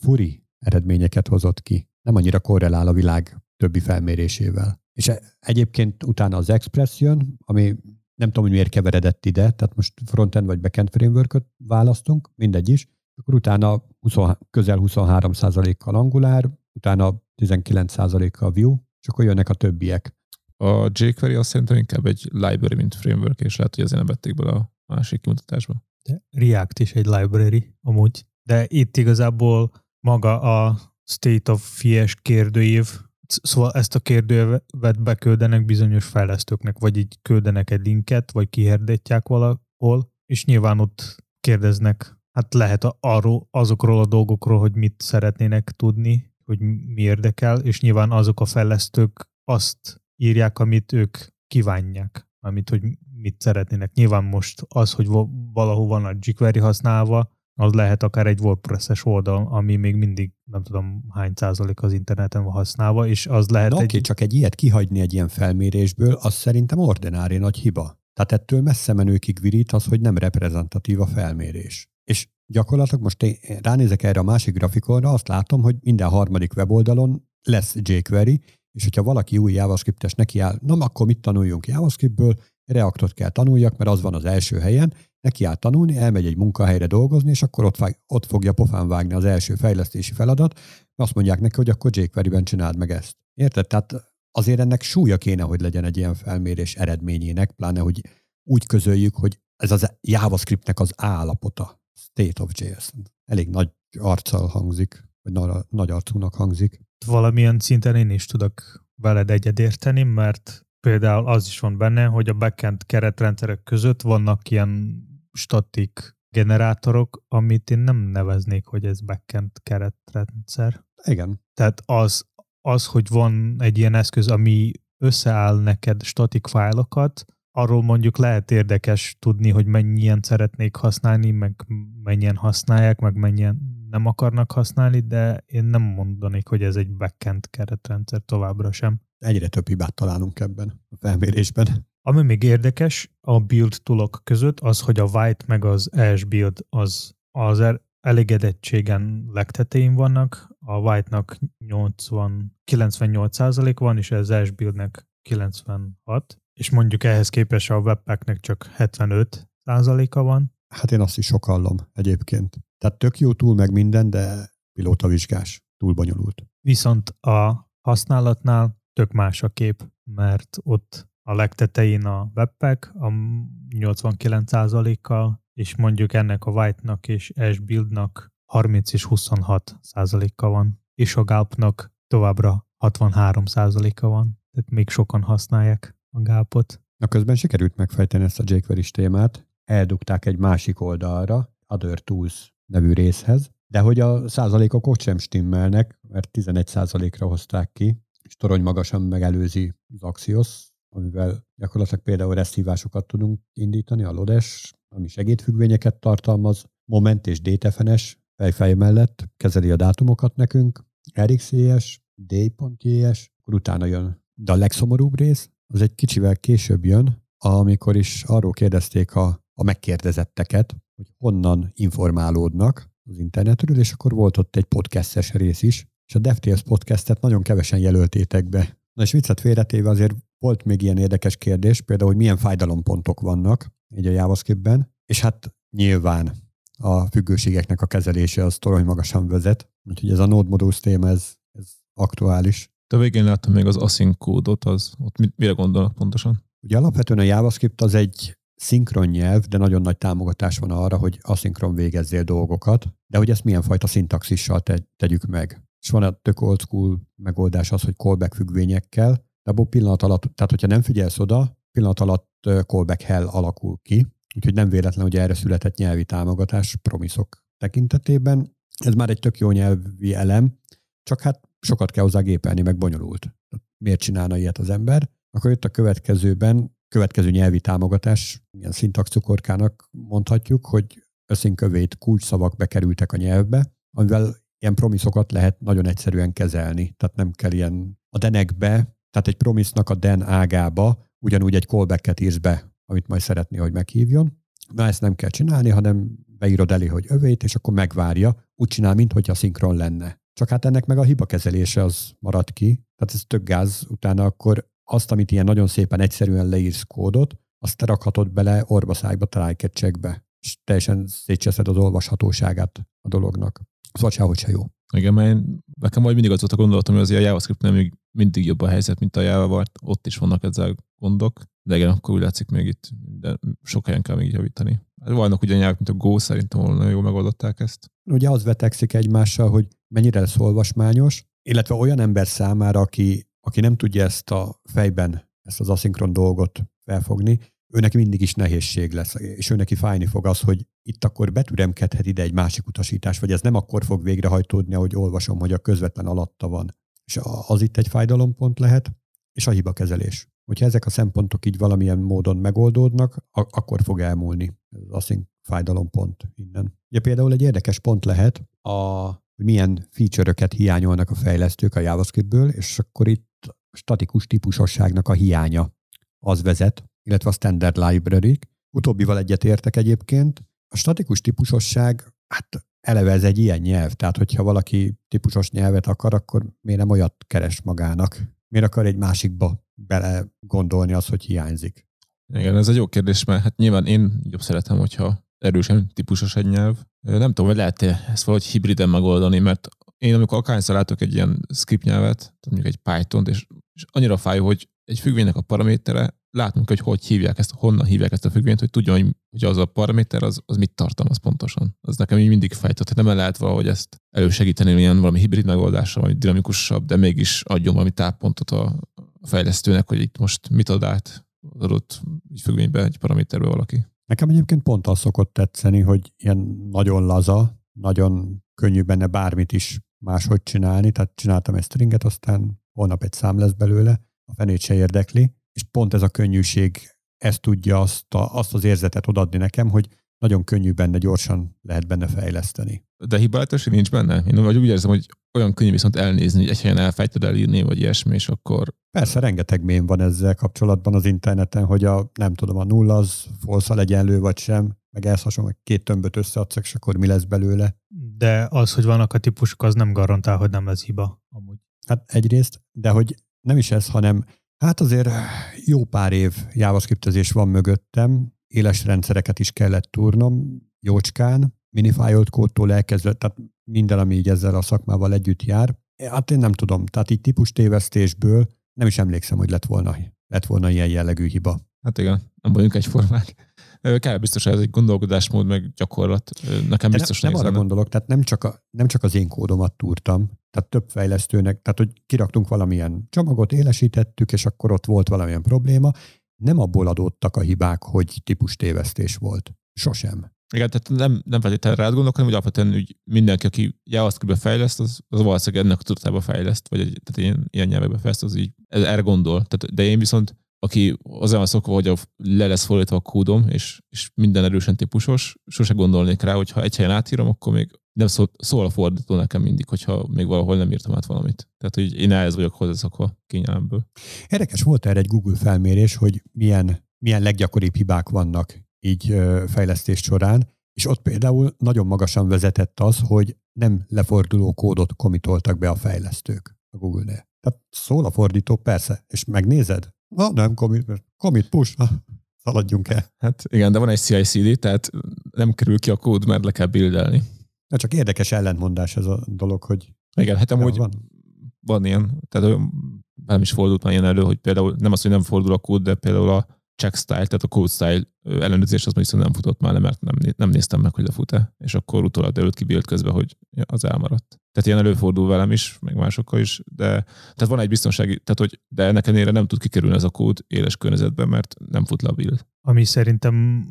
furi eredményeket hozott ki. Nem annyira korrelál a világ többi felmérésével. És egyébként utána az Express jön, ami nem tudom, hogy miért keveredett ide, tehát most frontend vagy backend framework választunk, mindegy is, akkor utána 20, közel 23%-kal Angular, utána 19%-kal Vue, és akkor jönnek a többiek. A jQuery azt szerintem inkább egy library, mint framework, és lehet, hogy azért nem vették bele a másik kimutatásba. De React is egy library, amúgy. De itt igazából maga a State of FIES kérdőív, szóval ezt a kérdővet beküldenek bizonyos fejlesztőknek, vagy így küldenek egy linket, vagy kihirdetják valahol, és nyilván ott kérdeznek, hát lehet arról, azokról a dolgokról, hogy mit szeretnének tudni, hogy mi érdekel, és nyilván azok a fejlesztők azt írják, amit ők kívánják, amit, hogy mit szeretnének. Nyilván most az, hogy valahol van a jQuery használva, az lehet akár egy WordPress-es oldal, ami még mindig nem tudom hány százalék az interneten van használva, és az lehet Na, egy... Okay, csak egy ilyet kihagyni egy ilyen felmérésből, az szerintem ordinári nagy hiba. Tehát ettől messze menőkig virít az, hogy nem reprezentatív a felmérés. És gyakorlatilag most én ránézek erre a másik grafikonra, azt látom, hogy minden harmadik weboldalon lesz jQuery, és hogyha valaki új JavaScript-es neki áll, na akkor mit tanuljunk JavaScriptből, Reaktot kell tanuljak, mert az van az első helyen, neki áll tanulni, elmegy egy munkahelyre dolgozni, és akkor ott, vág, ott fogja pofán vágni az első fejlesztési feladat, azt mondják neki, hogy akkor jQuery-ben csináld meg ezt. Érted? Tehát azért ennek súlya kéne, hogy legyen egy ilyen felmérés eredményének, pláne, hogy úgy közöljük, hogy ez az JavaScriptnek az állapota, state of JS. Elég nagy arccal hangzik, vagy nagy arcúnak hangzik. Valamilyen szinten én is tudok veled egyedérteni, mert például az is van benne, hogy a backend keretrendszerek között vannak ilyen statik generátorok, amit én nem neveznék, hogy ez backend keretrendszer. Igen. Tehát az, az, hogy van egy ilyen eszköz, ami összeáll neked statik fájlokat, arról mondjuk lehet érdekes tudni, hogy mennyien szeretnék használni, meg mennyien használják, meg mennyien nem akarnak használni, de én nem mondanék, hogy ez egy backend keretrendszer továbbra sem. Egyre több hibát találunk ebben a felmérésben. Ami még érdekes a build tulok között, az, hogy a White meg az ES build az, az elégedettségen legtetején vannak, a White-nak 80, 98% van, és az ES buildnek 96, és mondjuk ehhez képest a Webpacknek csak 75 százaléka van. Hát én azt is sokallom egyébként. Tehát tök jó túl meg minden, de pilótavizsgás, túl bonyolult. Viszont a használatnál tök más a kép, mert ott a legtetején a webpack, a 89%-kal, és mondjuk ennek a White-nak és Ash Build-nak 30 és 26 százaléka van, és a Gulp-nak továbbra 63 százaléka van, tehát még sokan használják a Gulp-ot. Na közben sikerült megfejteni ezt a jquery témát, eldugták egy másik oldalra, Other Tools nevű részhez, de hogy a százalékok ott sem stimmelnek, mert 11 százalékra hozták ki, és torony magasan megelőzi az Axios, amivel gyakorlatilag például reszívásokat tudunk indítani, a Lodes, ami segédfüggvényeket tartalmaz, Moment és DTFNS fejfej mellett kezeli a dátumokat nekünk, RxJS, D.js, akkor utána jön. De a legszomorúbb rész, az egy kicsivel később jön, amikor is arról kérdezték a, a megkérdezetteket, hogy honnan informálódnak az internetről, és akkor volt ott egy podcastes rész is, és a DevTales podcastet nagyon kevesen jelöltétek be. Na és viccet félretéve azért volt még ilyen érdekes kérdés, például, hogy milyen fájdalompontok vannak így a JavaScriptben, és hát nyilván a függőségeknek a kezelése az torony magasan vezet, úgyhogy ez a Node Modules téma, ez, ez aktuális. De végén láttam még az async kódot, az ott mit, mire gondolnak pontosan? Ugye alapvetően a JavaScript az egy szinkron nyelv, de nagyon nagy támogatás van arra, hogy aszinkron végezzél dolgokat, de hogy ezt milyen fajta szintaxissal te, tegyük meg. És van a tök old school megoldás az, hogy callback függvényekkel, de abból pillanat alatt, tehát hogyha nem figyelsz oda, pillanat alatt callback hell alakul ki, úgyhogy nem véletlen, hogy erre született nyelvi támogatás promiszok tekintetében. Ez már egy tök jó nyelvi elem, csak hát sokat kell hozzá gépelni, meg bonyolult. Miért csinálna ilyet az ember? Akkor jött a következőben, következő nyelvi támogatás, ilyen szintaxcukorkának mondhatjuk, hogy összinkövét kulcsszavak bekerültek a nyelvbe, amivel ilyen promiszokat lehet nagyon egyszerűen kezelni. Tehát nem kell ilyen a denekbe, tehát egy promisznak a den ágába ugyanúgy egy callbacket írsz be, amit majd szeretné, hogy meghívjon. Na ezt nem kell csinálni, hanem beírod elé, hogy övét, és akkor megvárja, úgy csinál, mintha szinkron lenne. Csak hát ennek meg a hiba kezelése az marad ki, tehát ez tök gáz, utána akkor azt, amit ilyen nagyon szépen egyszerűen leírsz kódot, azt te rakhatod bele orvaszájba, trájketcsekbe, és teljesen szétcseszed az olvashatóságát a dolognak. Szóval sehogy se jó. Igen, mert nekem majd mindig az volt a gondolatom, hogy azért a JavaScript nem még mindig jobb a helyzet, mint a Java volt. Ott is vannak ezzel gondok, de igen, akkor úgy látszik még itt de sok helyen kell még javítani. Hát vannak ugye nyelvek, mint a Go, szerintem volna jól megoldották ezt. Ugye az vetekszik egymással, hogy mennyire lesz olvasmányos, illetve olyan ember számára, aki, aki nem tudja ezt a fejben, ezt az aszinkron dolgot felfogni, őnek mindig is nehézség lesz, és őneki fájni fog az, hogy itt akkor betüremkedhet ide egy másik utasítás, vagy ez nem akkor fog végrehajtódni, ahogy olvasom, hogy a közvetlen alatta van. És az itt egy fájdalompont lehet, és a hiba kezelés. Hogyha ezek a szempontok így valamilyen módon megoldódnak, akkor fog elmúlni az async fájdalompont innen. Ugye például egy érdekes pont lehet, a, hogy milyen feature-öket hiányolnak a fejlesztők a JavaScriptből, és akkor itt statikus típusosságnak a hiánya az vezet, illetve a standard library Utóbbival egyet értek egyébként. A statikus típusosság, hát eleve ez egy ilyen nyelv, tehát hogyha valaki típusos nyelvet akar, akkor miért nem olyat keres magának? Miért akar egy másikba bele gondolni az, hogy hiányzik? Igen, ez egy jó kérdés, mert hát nyilván én jobb szeretem, hogyha erősen típusos egy nyelv. Nem tudom, hogy lehet-e ezt valahogy hibriden megoldani, mert én amikor akárhányszor látok egy ilyen script nyelvet, mondjuk egy Python-t, és, és annyira fáj, hogy egy függvénynek a paramétere látnunk, hogy hogy hívják ezt, honnan hívják ezt a függvényt, hogy tudjon, hogy, hogy az a paraméter, az, az mit tartalmaz pontosan. Az nekem így mindig fájt, tehát nem lehet valahogy ezt elősegíteni ilyen valami hibrid megoldással, vagy dinamikusabb, de mégis adjon valami táppontot a fejlesztőnek, hogy itt most mit ad át az adott függvénybe, egy paraméterbe valaki. Nekem egyébként pont az szokott tetszeni, hogy ilyen nagyon laza, nagyon könnyű benne bármit is máshogy csinálni, tehát csináltam egy stringet, aztán holnap egy szám lesz belőle, a fenét se érdekli, és pont ez a könnyűség, ez tudja azt, a, azt az érzetet odadni nekem, hogy nagyon könnyű benne, gyorsan lehet benne fejleszteni. De hibaletesség nincs benne? Én vagy úgy érzem, hogy olyan könnyű viszont elnézni, hogy egy helyen elfejted elírni, vagy ilyesmi, és akkor... Persze, rengeteg mém van ezzel kapcsolatban az interneten, hogy a, nem tudom, a nulla az falszal egyenlő, vagy sem, meg ehhez hasonló, két tömböt összeadsz, és akkor mi lesz belőle. De az, hogy vannak a típusok, az nem garantál, hogy nem lesz hiba. Amúgy. Hát egyrészt, de hogy nem is ez, hanem Hát azért jó pár év JavaScriptezés van mögöttem, éles rendszereket is kellett túrnom, jócskán, minifájolt kódtól elkezdve, tehát minden, ami így ezzel a szakmával együtt jár. Hát én nem tudom, tehát így típus tévesztésből nem is emlékszem, hogy lett volna, lett volna ilyen jellegű hiba. Hát igen, nem vagyunk egyformák. Kell biztos, ez egy gondolkodásmód, meg gyakorlat. Nekem biztos nem, nem arra gondolok, tehát nem csak, a, nem csak az én kódomat túrtam, tehát több fejlesztőnek, tehát hogy kiraktunk valamilyen csomagot, élesítettük, és akkor ott volt valamilyen probléma, nem abból adódtak a hibák, hogy típus tévesztés volt. Sosem. Igen, tehát nem, nem feltétlenül rád gondolok, hanem hogy alapvetően hogy mindenki, aki JavaScript-be fejleszt, az, az valószínűleg ennek a tudatába fejleszt, vagy egy, tehát ilyen, ilyen nyelvekbe fejleszt, az így erre gondol. Tehát, de én viszont aki az van szokva, hogy a, le lesz fordítva a kódom, és, és minden erősen típusos, sose gondolnék rá, hogy ha egy helyen átírom, akkor még nem szól, szól a fordító nekem mindig, hogyha még valahol nem írtam át valamit. Tehát, hogy én ehhez vagyok hozzászokva kényelemből. Érdekes volt erre egy Google felmérés, hogy milyen, milyen leggyakoribb hibák vannak így fejlesztés során, és ott például nagyon magasan vezetett az, hogy nem leforduló kódot komitoltak be a fejlesztők a Google-nél. Tehát szól a fordító, persze, és megnézed, Na, nem, commit, commit push, ha, szaladjunk el. Hát igen, de van egy CI/CD, tehát nem kerül ki a kód, mert le kell bildelni. Ja, csak érdekes ellentmondás ez a dolog, hogy... Igen, hát amúgy van. van ilyen, tehát nem is fordult már ilyen elő, hogy például nem az, hogy nem fordul a kód, de például a check style, tehát a code style ellenőrzés az viszont nem futott már le, mert nem, nem néztem meg, hogy lefut-e, és akkor utólag derült ki build közben, hogy az elmaradt. Tehát ilyen előfordul velem is, meg másokkal is, de tehát van egy biztonsági, tehát hogy, de ennek ennél nem tud kikerülni ez a kód éles környezetben, mert nem fut le a build. Ami szerintem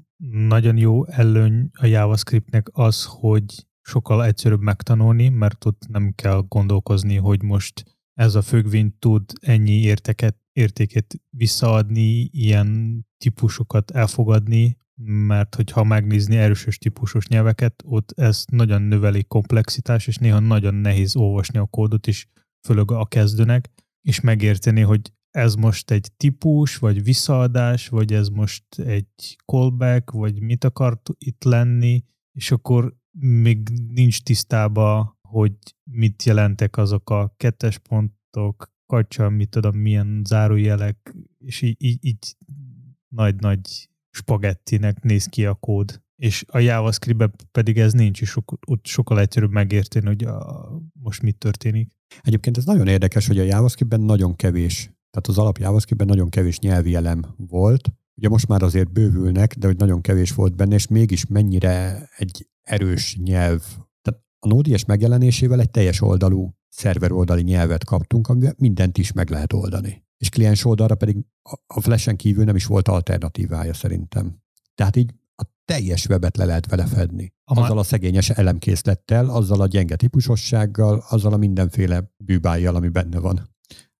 nagyon jó előny a JavaScriptnek az, hogy sokkal egyszerűbb megtanulni, mert ott nem kell gondolkozni, hogy most ez a függvény tud ennyi érteket, értéket visszaadni, ilyen típusokat elfogadni, mert hogyha megnézni erősös típusos nyelveket, ott ez nagyon növeli komplexitás, és néha nagyon nehéz olvasni a kódot is, főleg a kezdőnek, és megérteni, hogy ez most egy típus, vagy visszaadás, vagy ez most egy callback, vagy mit akart itt lenni, és akkor még nincs tisztába, hogy mit jelentek azok a kettes pontok, kacsa, mit tudom, milyen zárójelek, és így, így, nagy-nagy spagettinek néz ki a kód. És a javascript pedig ez nincs, és ott sokkal egyszerűbb megérteni, hogy a, most mit történik. Egyébként ez nagyon érdekes, hogy a JavaScriptben nagyon kevés, tehát az alap JavaScriptben nagyon kevés nyelvi elem volt. Ugye most már azért bővülnek, de hogy nagyon kevés volt benne, és mégis mennyire egy erős nyelv. Tehát a Node.js megjelenésével egy teljes oldalú szerver oldali nyelvet kaptunk, amivel mindent is meg lehet oldani. És kliens oldalra pedig a Flash-en kívül nem is volt alternatívája szerintem. Tehát így a teljes webet le lehet vele fedni. A azzal a szegényes elemkészlettel, azzal a gyenge típusossággal, azzal a mindenféle bűbájjal, ami benne van.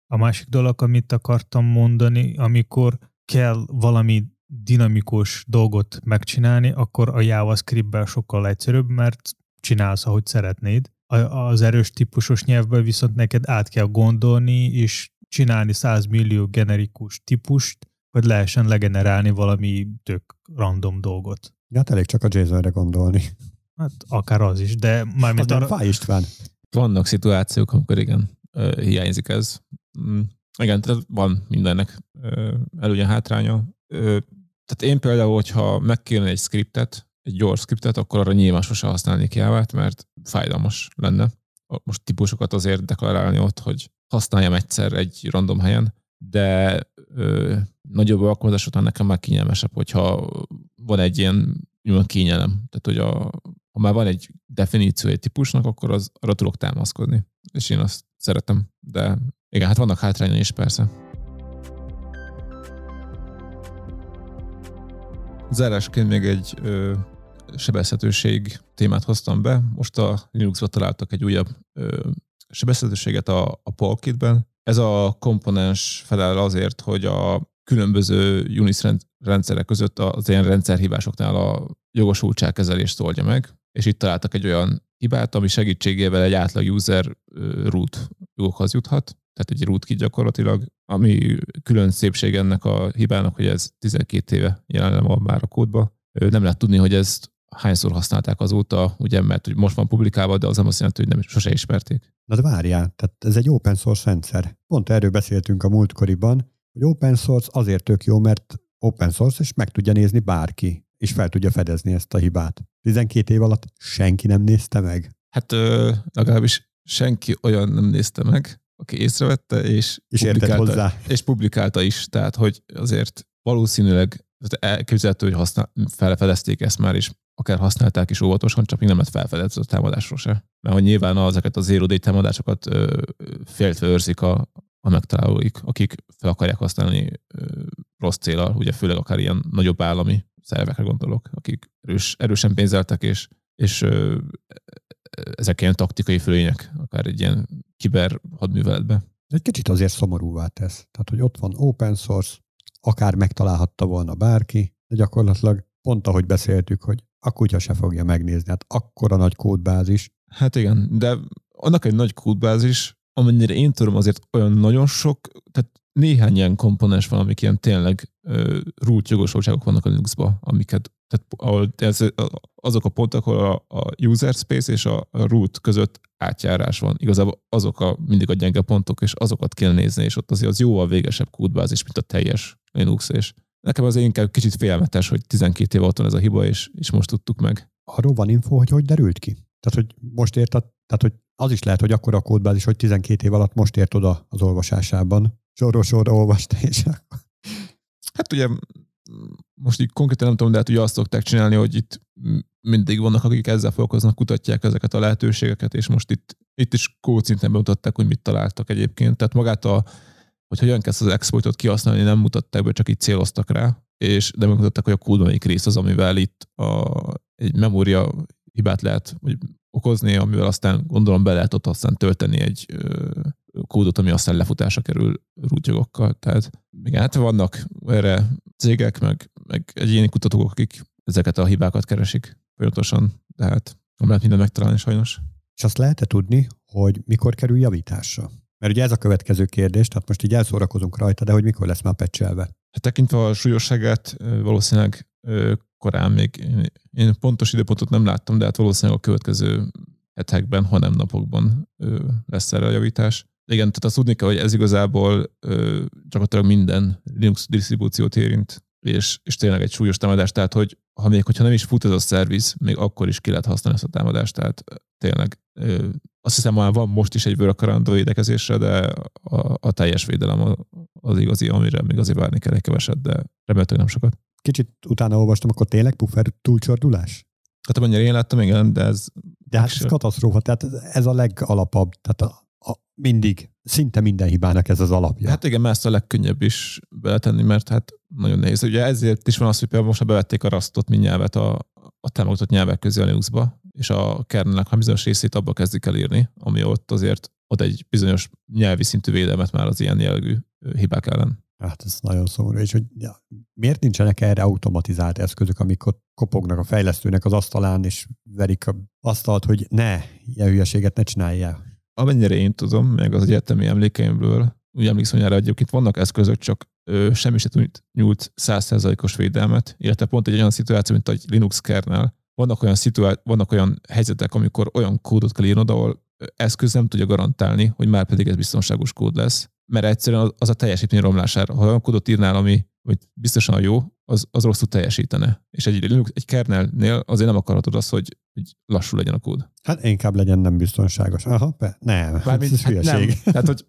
A másik dolog, amit akartam mondani, amikor kell valami dinamikus dolgot megcsinálni, akkor a JavaScript-ben sokkal egyszerűbb, mert csinálsz, ahogy szeretnéd. Az erős típusos nyelvből viszont neked át kell gondolni, és csinálni 100 millió generikus típust, hogy lehessen legenerálni valami tök random dolgot. Ja, hát elég csak a JSON-re gondolni. Hát akár az is, de mármint arra... Fáj István. Vannak szituációk, amikor igen, hiányzik ez. Mm, igen, tehát van mindennek előnye, hátránya. Tehát én például, hogyha megkérne egy scriptet, egy gyors scriptet, akkor arra nyilván sose használnék jávát, mert fájdalmas lenne. Most típusokat azért deklarálni ott, hogy használjam egyszer egy random helyen, de ö, nagyobb alkalmazás után nekem már kényelmesebb, hogyha van egy ilyen nyilván kényelem. Tehát, hogy a, ha már van egy definíció egy típusnak, akkor az, arra tudok támaszkodni. És én azt szeretem. De igen, hát vannak hátrányai is persze. Zárásként még egy ö, sebezhetőség témát hoztam be. Most a Linuxba találtak egy újabb ö, sebezhetőséget a, a Polkitben. Ez a komponens felel azért, hogy a különböző Unix rendszerek között az ilyen rendszerhívásoknál a jogosultságkezelést oldja meg, és itt találtak egy olyan hibát, ami segítségével egy átlag user root jogokhoz juthat, tehát egy rootkit gyakorlatilag, ami külön szépség ennek a hibának, hogy ez 12 éve jelen van már a kódba. Nem lehet tudni, hogy ezt hányszor használták azóta, ugye, mert hogy most van publikálva, de az nem azt jelenti, hogy nem sose ismerték. Na de várjál, tehát ez egy open source rendszer. Pont erről beszéltünk a múltkoriban, hogy open source azért tök jó, mert open source, és meg tudja nézni bárki, és fel tudja fedezni ezt a hibát. 12 év alatt senki nem nézte meg? Hát ö, legalábbis senki olyan nem nézte meg, aki észrevette, és, és publikálta, hozzá. és publikálta is. Tehát, hogy azért valószínűleg elképzelhető, hogy használ, felfedezték ezt már, és akár használták is óvatosan, csak még nem lett felfedezve a támadásról se. Mert hogy nyilván ezeket a zero day támadásokat féltve őrzik a, a megtalálóik, akik fel akarják használni ö, rossz célral, ugye főleg akár ilyen nagyobb állami szervekre gondolok, akik erős, erősen pénzeltek, és, és ö, ezek ilyen taktikai fölények, akár egy ilyen kiber hadműveletbe. Egy kicsit azért szomorúvá tesz. Tehát, hogy ott van open source, akár megtalálhatta volna bárki, de gyakorlatilag pont ahogy beszéltük, hogy a kutya se fogja megnézni. Hát akkora nagy kódbázis. Hát igen, de annak egy nagy kódbázis, amennyire én tudom, azért olyan nagyon sok, tehát néhány ilyen komponens van, amik ilyen tényleg uh, root jogosultságok vannak a Linuxba, amiket tehát ahol ez, azok a pontok, ahol a, a user space és a, a root között átjárás van. Igazából azok a, mindig a gyenge pontok, és azokat kell nézni, és ott azért az jóval végesebb kódbázis, mint a teljes Linux, és Nekem az inkább kicsit félmetes, hogy 12 év ott van ez a hiba, és, és most tudtuk meg. Arról van info, hogy hogy derült ki? Tehát, hogy most érted, tehát, hogy az is lehet, hogy akkor a kódbázis, hogy 12 év alatt most ért oda az olvasásában. Sorról sorra olvasta, és Hát ugye most így konkrétan nem tudom, de hát ugye azt szokták csinálni, hogy itt mindig vannak, akik ezzel foglalkoznak, kutatják ezeket a lehetőségeket, és most itt, itt is kódszinten bemutatták, hogy mit találtak egyébként. Tehát magát a hogy hogyan kezd az exploitot kihasználni, nem mutatták be, csak így céloztak rá, és de megmutatták, hogy a kódban rész az, amivel itt a, egy memória hibát lehet, vagy okozni, amivel aztán gondolom be lehet ott aztán tölteni egy ö, kódot, ami aztán lefutásra kerül rútjogokkal. Tehát még hát vannak erre cégek, meg, meg egyéni kutatók, akik ezeket a hibákat keresik folyamatosan, de hát nem lehet minden megtalálni sajnos. És azt lehet tudni, hogy mikor kerül javításra? Mert ugye ez a következő kérdés, tehát most így elszórakozunk rajta, de hogy mikor lesz már pecselve? Hát tekintve a súlyosságát valószínűleg korán még, én pontos időpontot nem láttam, de hát valószínűleg a következő hetekben, hanem napokban lesz erre a javítás. Igen, tehát azt tudni kell, hogy ez igazából gyakorlatilag minden Linux disztribúciót érint, és, és tényleg egy súlyos támadás, tehát hogy ha még hogyha nem is fut ez a szerviz, még akkor is ki lehet használni ezt a támadást, tehát tényleg azt hiszem már van most is egy workaround védekezésre, de a, a teljes védelem az igazi, amire még azért várni kell egy keveset, de remélhetőleg nem sokat. Kicsit utána olvastam, akkor tényleg puffer túlcsordulás? Hát amennyire én láttam, igen, de ez... De hát ez katasztrófa, tehát ez a legalapabb, tehát a, a, mindig, szinte minden hibának ez az alapja. Hát igen, mert ezt a legkönnyebb is beletenni, mert hát nagyon nehéz. Ugye ezért is van az, hogy például most bevették a rasztot, mint nyelvet a, a támogatott nyelvek közé a Linuxba, és a kernelnek a bizonyos részét abba kezdik el írni, ami ott azért ad egy bizonyos nyelvi szintű védelmet már az ilyen jellegű hibák ellen. Hát ez nagyon szomorú. És hogy ja, miért nincsenek erre automatizált eszközök, amik ott kopognak a fejlesztőnek az asztalán, és verik a asztalt, hogy ne, ilyen hülyeséget ne csinálja. Amennyire én tudom, meg az egyetemi emlékeimből, úgy emlékszem, hogy erre egyébként vannak eszközök, csak ö, semmi se nyújt százszerzalékos védelmet, illetve pont egy olyan szituáció, mint egy Linux kernel. Vannak olyan, szituá- vannak olyan helyzetek, amikor olyan kódot kell írnod, ahol eszköz nem tudja garantálni, hogy már pedig ez biztonságos kód lesz, mert egyszerűen az a teljesítmény romlására. Ha olyan kódot írnál, ami hogy biztosan jó, az, az rosszul teljesítene. És egy, egy kernelnél azért nem akarhatod azt, hogy, hogy lassú legyen a kód. Hát inkább legyen nem biztonságos. Aha, be, nem, Bármint, ez hát nem. Tehát, hogy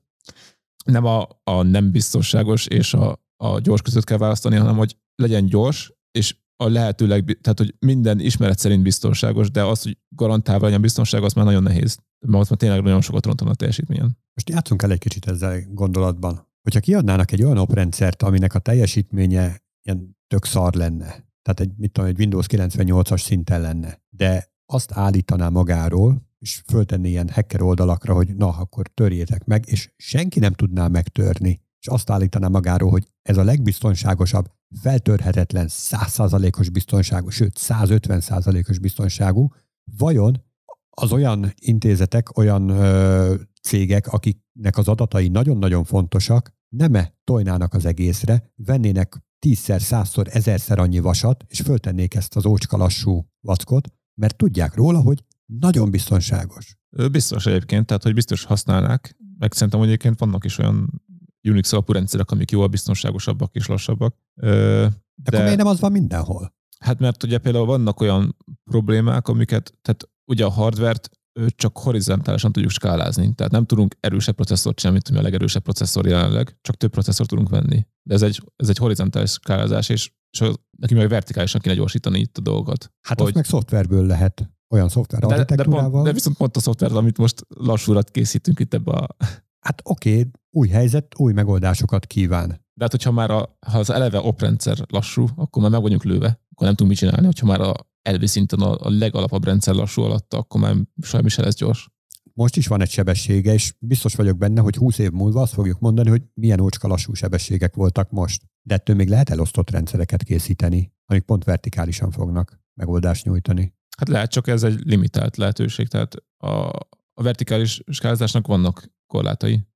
nem a, a nem biztonságos és a, a gyors között kell választani, hanem hogy legyen gyors, és a lehetőleg, tehát hogy minden ismeret szerint biztonságos, de az, hogy garantálva legyen biztonság, az már nagyon nehéz. Mert az már tényleg nagyon sokat rontanak a teljesítményen. Most játszunk el egy kicsit ezzel gondolatban. Hogyha kiadnának egy olyan oprendszert, aminek a teljesítménye ilyen tök szar lenne, tehát egy, mit tudom, egy Windows 98-as szinten lenne, de azt állítaná magáról, és föltenni ilyen hacker oldalakra, hogy na, akkor törjétek meg, és senki nem tudná megtörni, és azt állítaná magáról, hogy ez a legbiztonságosabb, feltörhetetlen, 100%-os biztonságú, sőt 150%-os biztonságú, vajon az olyan intézetek, olyan ö, cégek, akiknek az adatai nagyon-nagyon fontosak, nem-e tojnának az egészre, vennének tízszer, százszor, ezerszer annyi vasat, és föltennék ezt az ócska lassú vackot, mert tudják róla, hogy nagyon biztonságos. Biztos egyébként, tehát hogy biztos használnák, meg szerintem hogy egyébként vannak is olyan Unix alapú rendszerek, amik jóval biztonságosabbak és lassabbak. De, de akkor miért nem az van mindenhol? Hát mert ugye például vannak olyan problémák, amiket, tehát ugye a hardvert csak horizontálisan tudjuk skálázni. Tehát nem tudunk erősebb processzort csinálni, mint a legerősebb processzor jelenleg, csak több processzort tudunk venni. De ez egy, ez egy horizontális skálázás, és, és neki meg vertikálisan kéne gyorsítani itt a dolgokat. Hát hogy... azt meg szoftverből lehet olyan szoftver de, de, pont, de viszont pont a szoftver, amit most lassúrat készítünk itt ebbe a... Hát oké, okay, új helyzet, új megoldásokat kíván. De hát, hogyha már a, ha az eleve oprendszer lassú, akkor már meg vagyunk lőve, akkor nem tudunk mit csinálni. Hogyha már a elvi szinten a, a legalapabb rendszer lassú alatt, akkor már sajnos se lesz gyors. Most is van egy sebessége, és biztos vagyok benne, hogy 20 év múlva azt fogjuk mondani, hogy milyen ócska lassú sebességek voltak most. De ettől még lehet elosztott rendszereket készíteni, amik pont vertikálisan fognak megoldást nyújtani. Hát lehet, csak ez egy limitált lehetőség, tehát a, a vertikális skálázásnak vannak korlátai.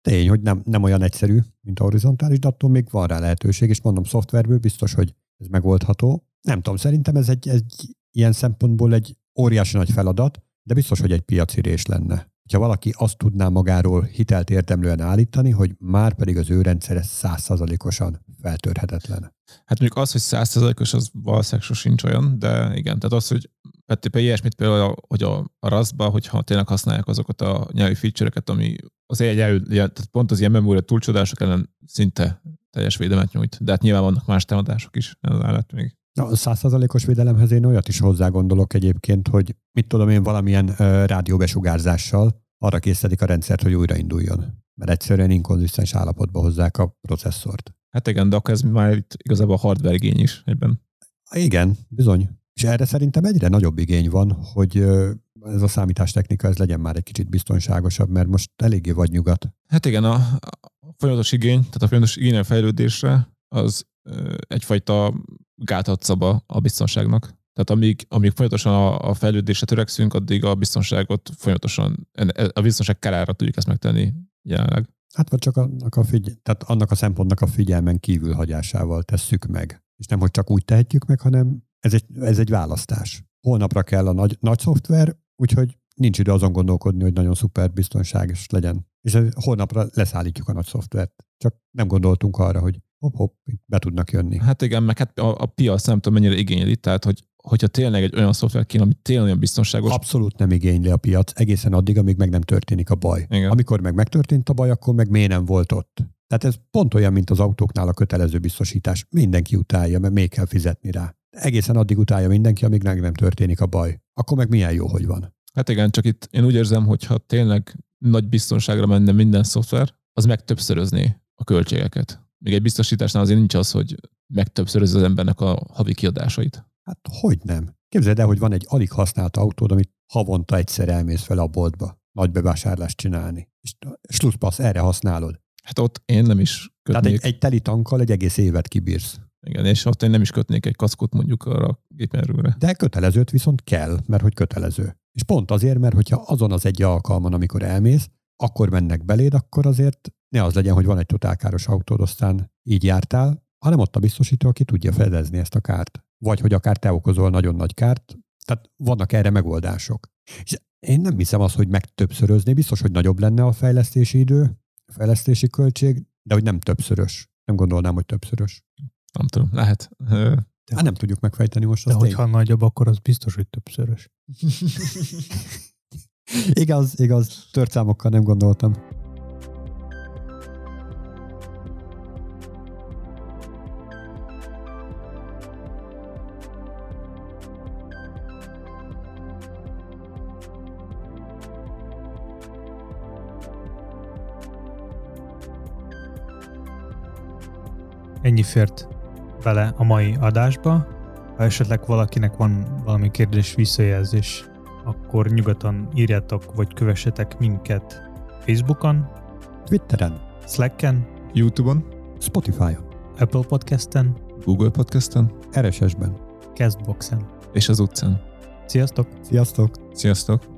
Tény, hogy nem, nem olyan egyszerű, mint a horizontális, de attól még van rá lehetőség, és mondom, szoftverből biztos, hogy ez megoldható. Nem tudom, szerintem ez egy, egy ilyen szempontból egy óriási nagy feladat, de biztos, hogy egy piacirés lenne. Ha valaki azt tudná magáról hitelt érdemlően állítani, hogy már pedig az ő rendszere százszázalékosan feltörhetetlen. Hát mondjuk az, hogy százszázalékos, az valószínűleg sincs olyan, de igen, tehát az, hogy például ilyesmit például, hogy a, a RAS-ba, hogyha tényleg használják azokat a nyelvi feature-eket, ami az egy elő, tehát pont az ilyen memória túlcsodások ellen szinte teljes védelmet nyújt. De hát nyilván vannak más támadások is mellett még. A százszázalékos védelemhez én olyat is hozzá gondolok egyébként, hogy mit tudom én valamilyen rádióbesugárzással arra készítik a rendszert, hogy újrainduljon. Mert egyszerűen inkonzisztens állapotba hozzák a processzort. Hát igen, de akkor ez már itt igazából a hardware igény is egyben. Igen, bizony. És erre szerintem egyre nagyobb igény van, hogy ez a számítástechnika ez legyen már egy kicsit biztonságosabb, mert most eléggé vagy nyugat. Hát igen, a, a folyamatos igény, tehát a folyamatos igény a fejlődésre az egyfajta gátat szab a, a biztonságnak. Tehát amíg, amíg folyamatosan a, a fejlődésre törekszünk, addig a biztonságot folyamatosan, a biztonság kárára tudjuk ezt megtenni jelenleg. Hát vagy csak annak a, figy- tehát annak a szempontnak a figyelmen kívül hagyásával tesszük meg. És nem, hogy csak úgy tehetjük meg, hanem ez egy, ez egy választás. Holnapra kell a nagy, nagy szoftver, úgyhogy nincs idő azon gondolkodni, hogy nagyon szuper biztonságos legyen. És ez, holnapra leszállítjuk a nagy szoftvert. Csak nem gondoltunk arra, hogy hopp-hopp, be tudnak jönni. Hát igen, meg hát a, a piac nem tudom mennyire igényeli, tehát hogy hogyha tényleg egy olyan szoftver kéne, ami tényleg olyan biztonságos. Abszolút nem igényli a piac, egészen addig, amíg meg nem történik a baj. Igen. Amikor meg megtörtént a baj, akkor meg miért nem volt ott. Tehát ez pont olyan, mint az autóknál a kötelező biztosítás. Mindenki utálja, mert még kell fizetni rá. Egészen addig utálja mindenki, amíg meg nem történik a baj. Akkor meg milyen jó, hogy van. Hát igen, csak itt én úgy érzem, hogy ha tényleg nagy biztonságra menne minden szoftver, az megtöbbszörözné a költségeket. Még egy biztosításnál azért nincs az, hogy megtöbbszöröz az embernek a havi kiadásait. Hát hogy nem? Képzeld el, hogy van egy alig használt autód, amit havonta egyszer elmész fel a boltba nagy bevásárlást csinálni. És slusszpassz, erre használod. Hát ott én nem is kötnék. Tehát egy, egy teli tankkal egy egész évet kibírsz. Igen, és ott én nem is kötnék egy kaszkot mondjuk arra a gépjárműre. De kötelezőt viszont kell, mert hogy kötelező. És pont azért, mert hogyha azon az egy alkalman, amikor elmész, akkor mennek beléd, akkor azért ne az legyen, hogy van egy totálkáros autód, aztán így jártál, hanem ott a biztosító, aki tudja fedezni ezt a kárt. Vagy hogy akár te okozol nagyon nagy kárt, tehát vannak erre megoldások. És én nem hiszem azt, hogy megtöbbszörözni, biztos, hogy nagyobb lenne a fejlesztési idő, a fejlesztési költség, de hogy nem többszörös. Nem gondolnám, hogy többszörös. Nem tudom, lehet. De hát nem tudjuk megfejteni most De azt. hogyha nagyobb, akkor az biztos, hogy többszörös. igaz, igaz, törtszámokkal nem gondoltam. Ennyi fért bele a mai adásba. Ha esetleg valakinek van valami kérdés, visszajelzés, akkor nyugodtan írjátok, vagy kövessetek minket Facebookon, Twitteren, Slacken, YouTube-on, Spotify-on, Apple Podcasten, Google Podcasten RSS-ben. Castboxen. és az utcán. Sziasztok! Sziasztok! Sziasztok!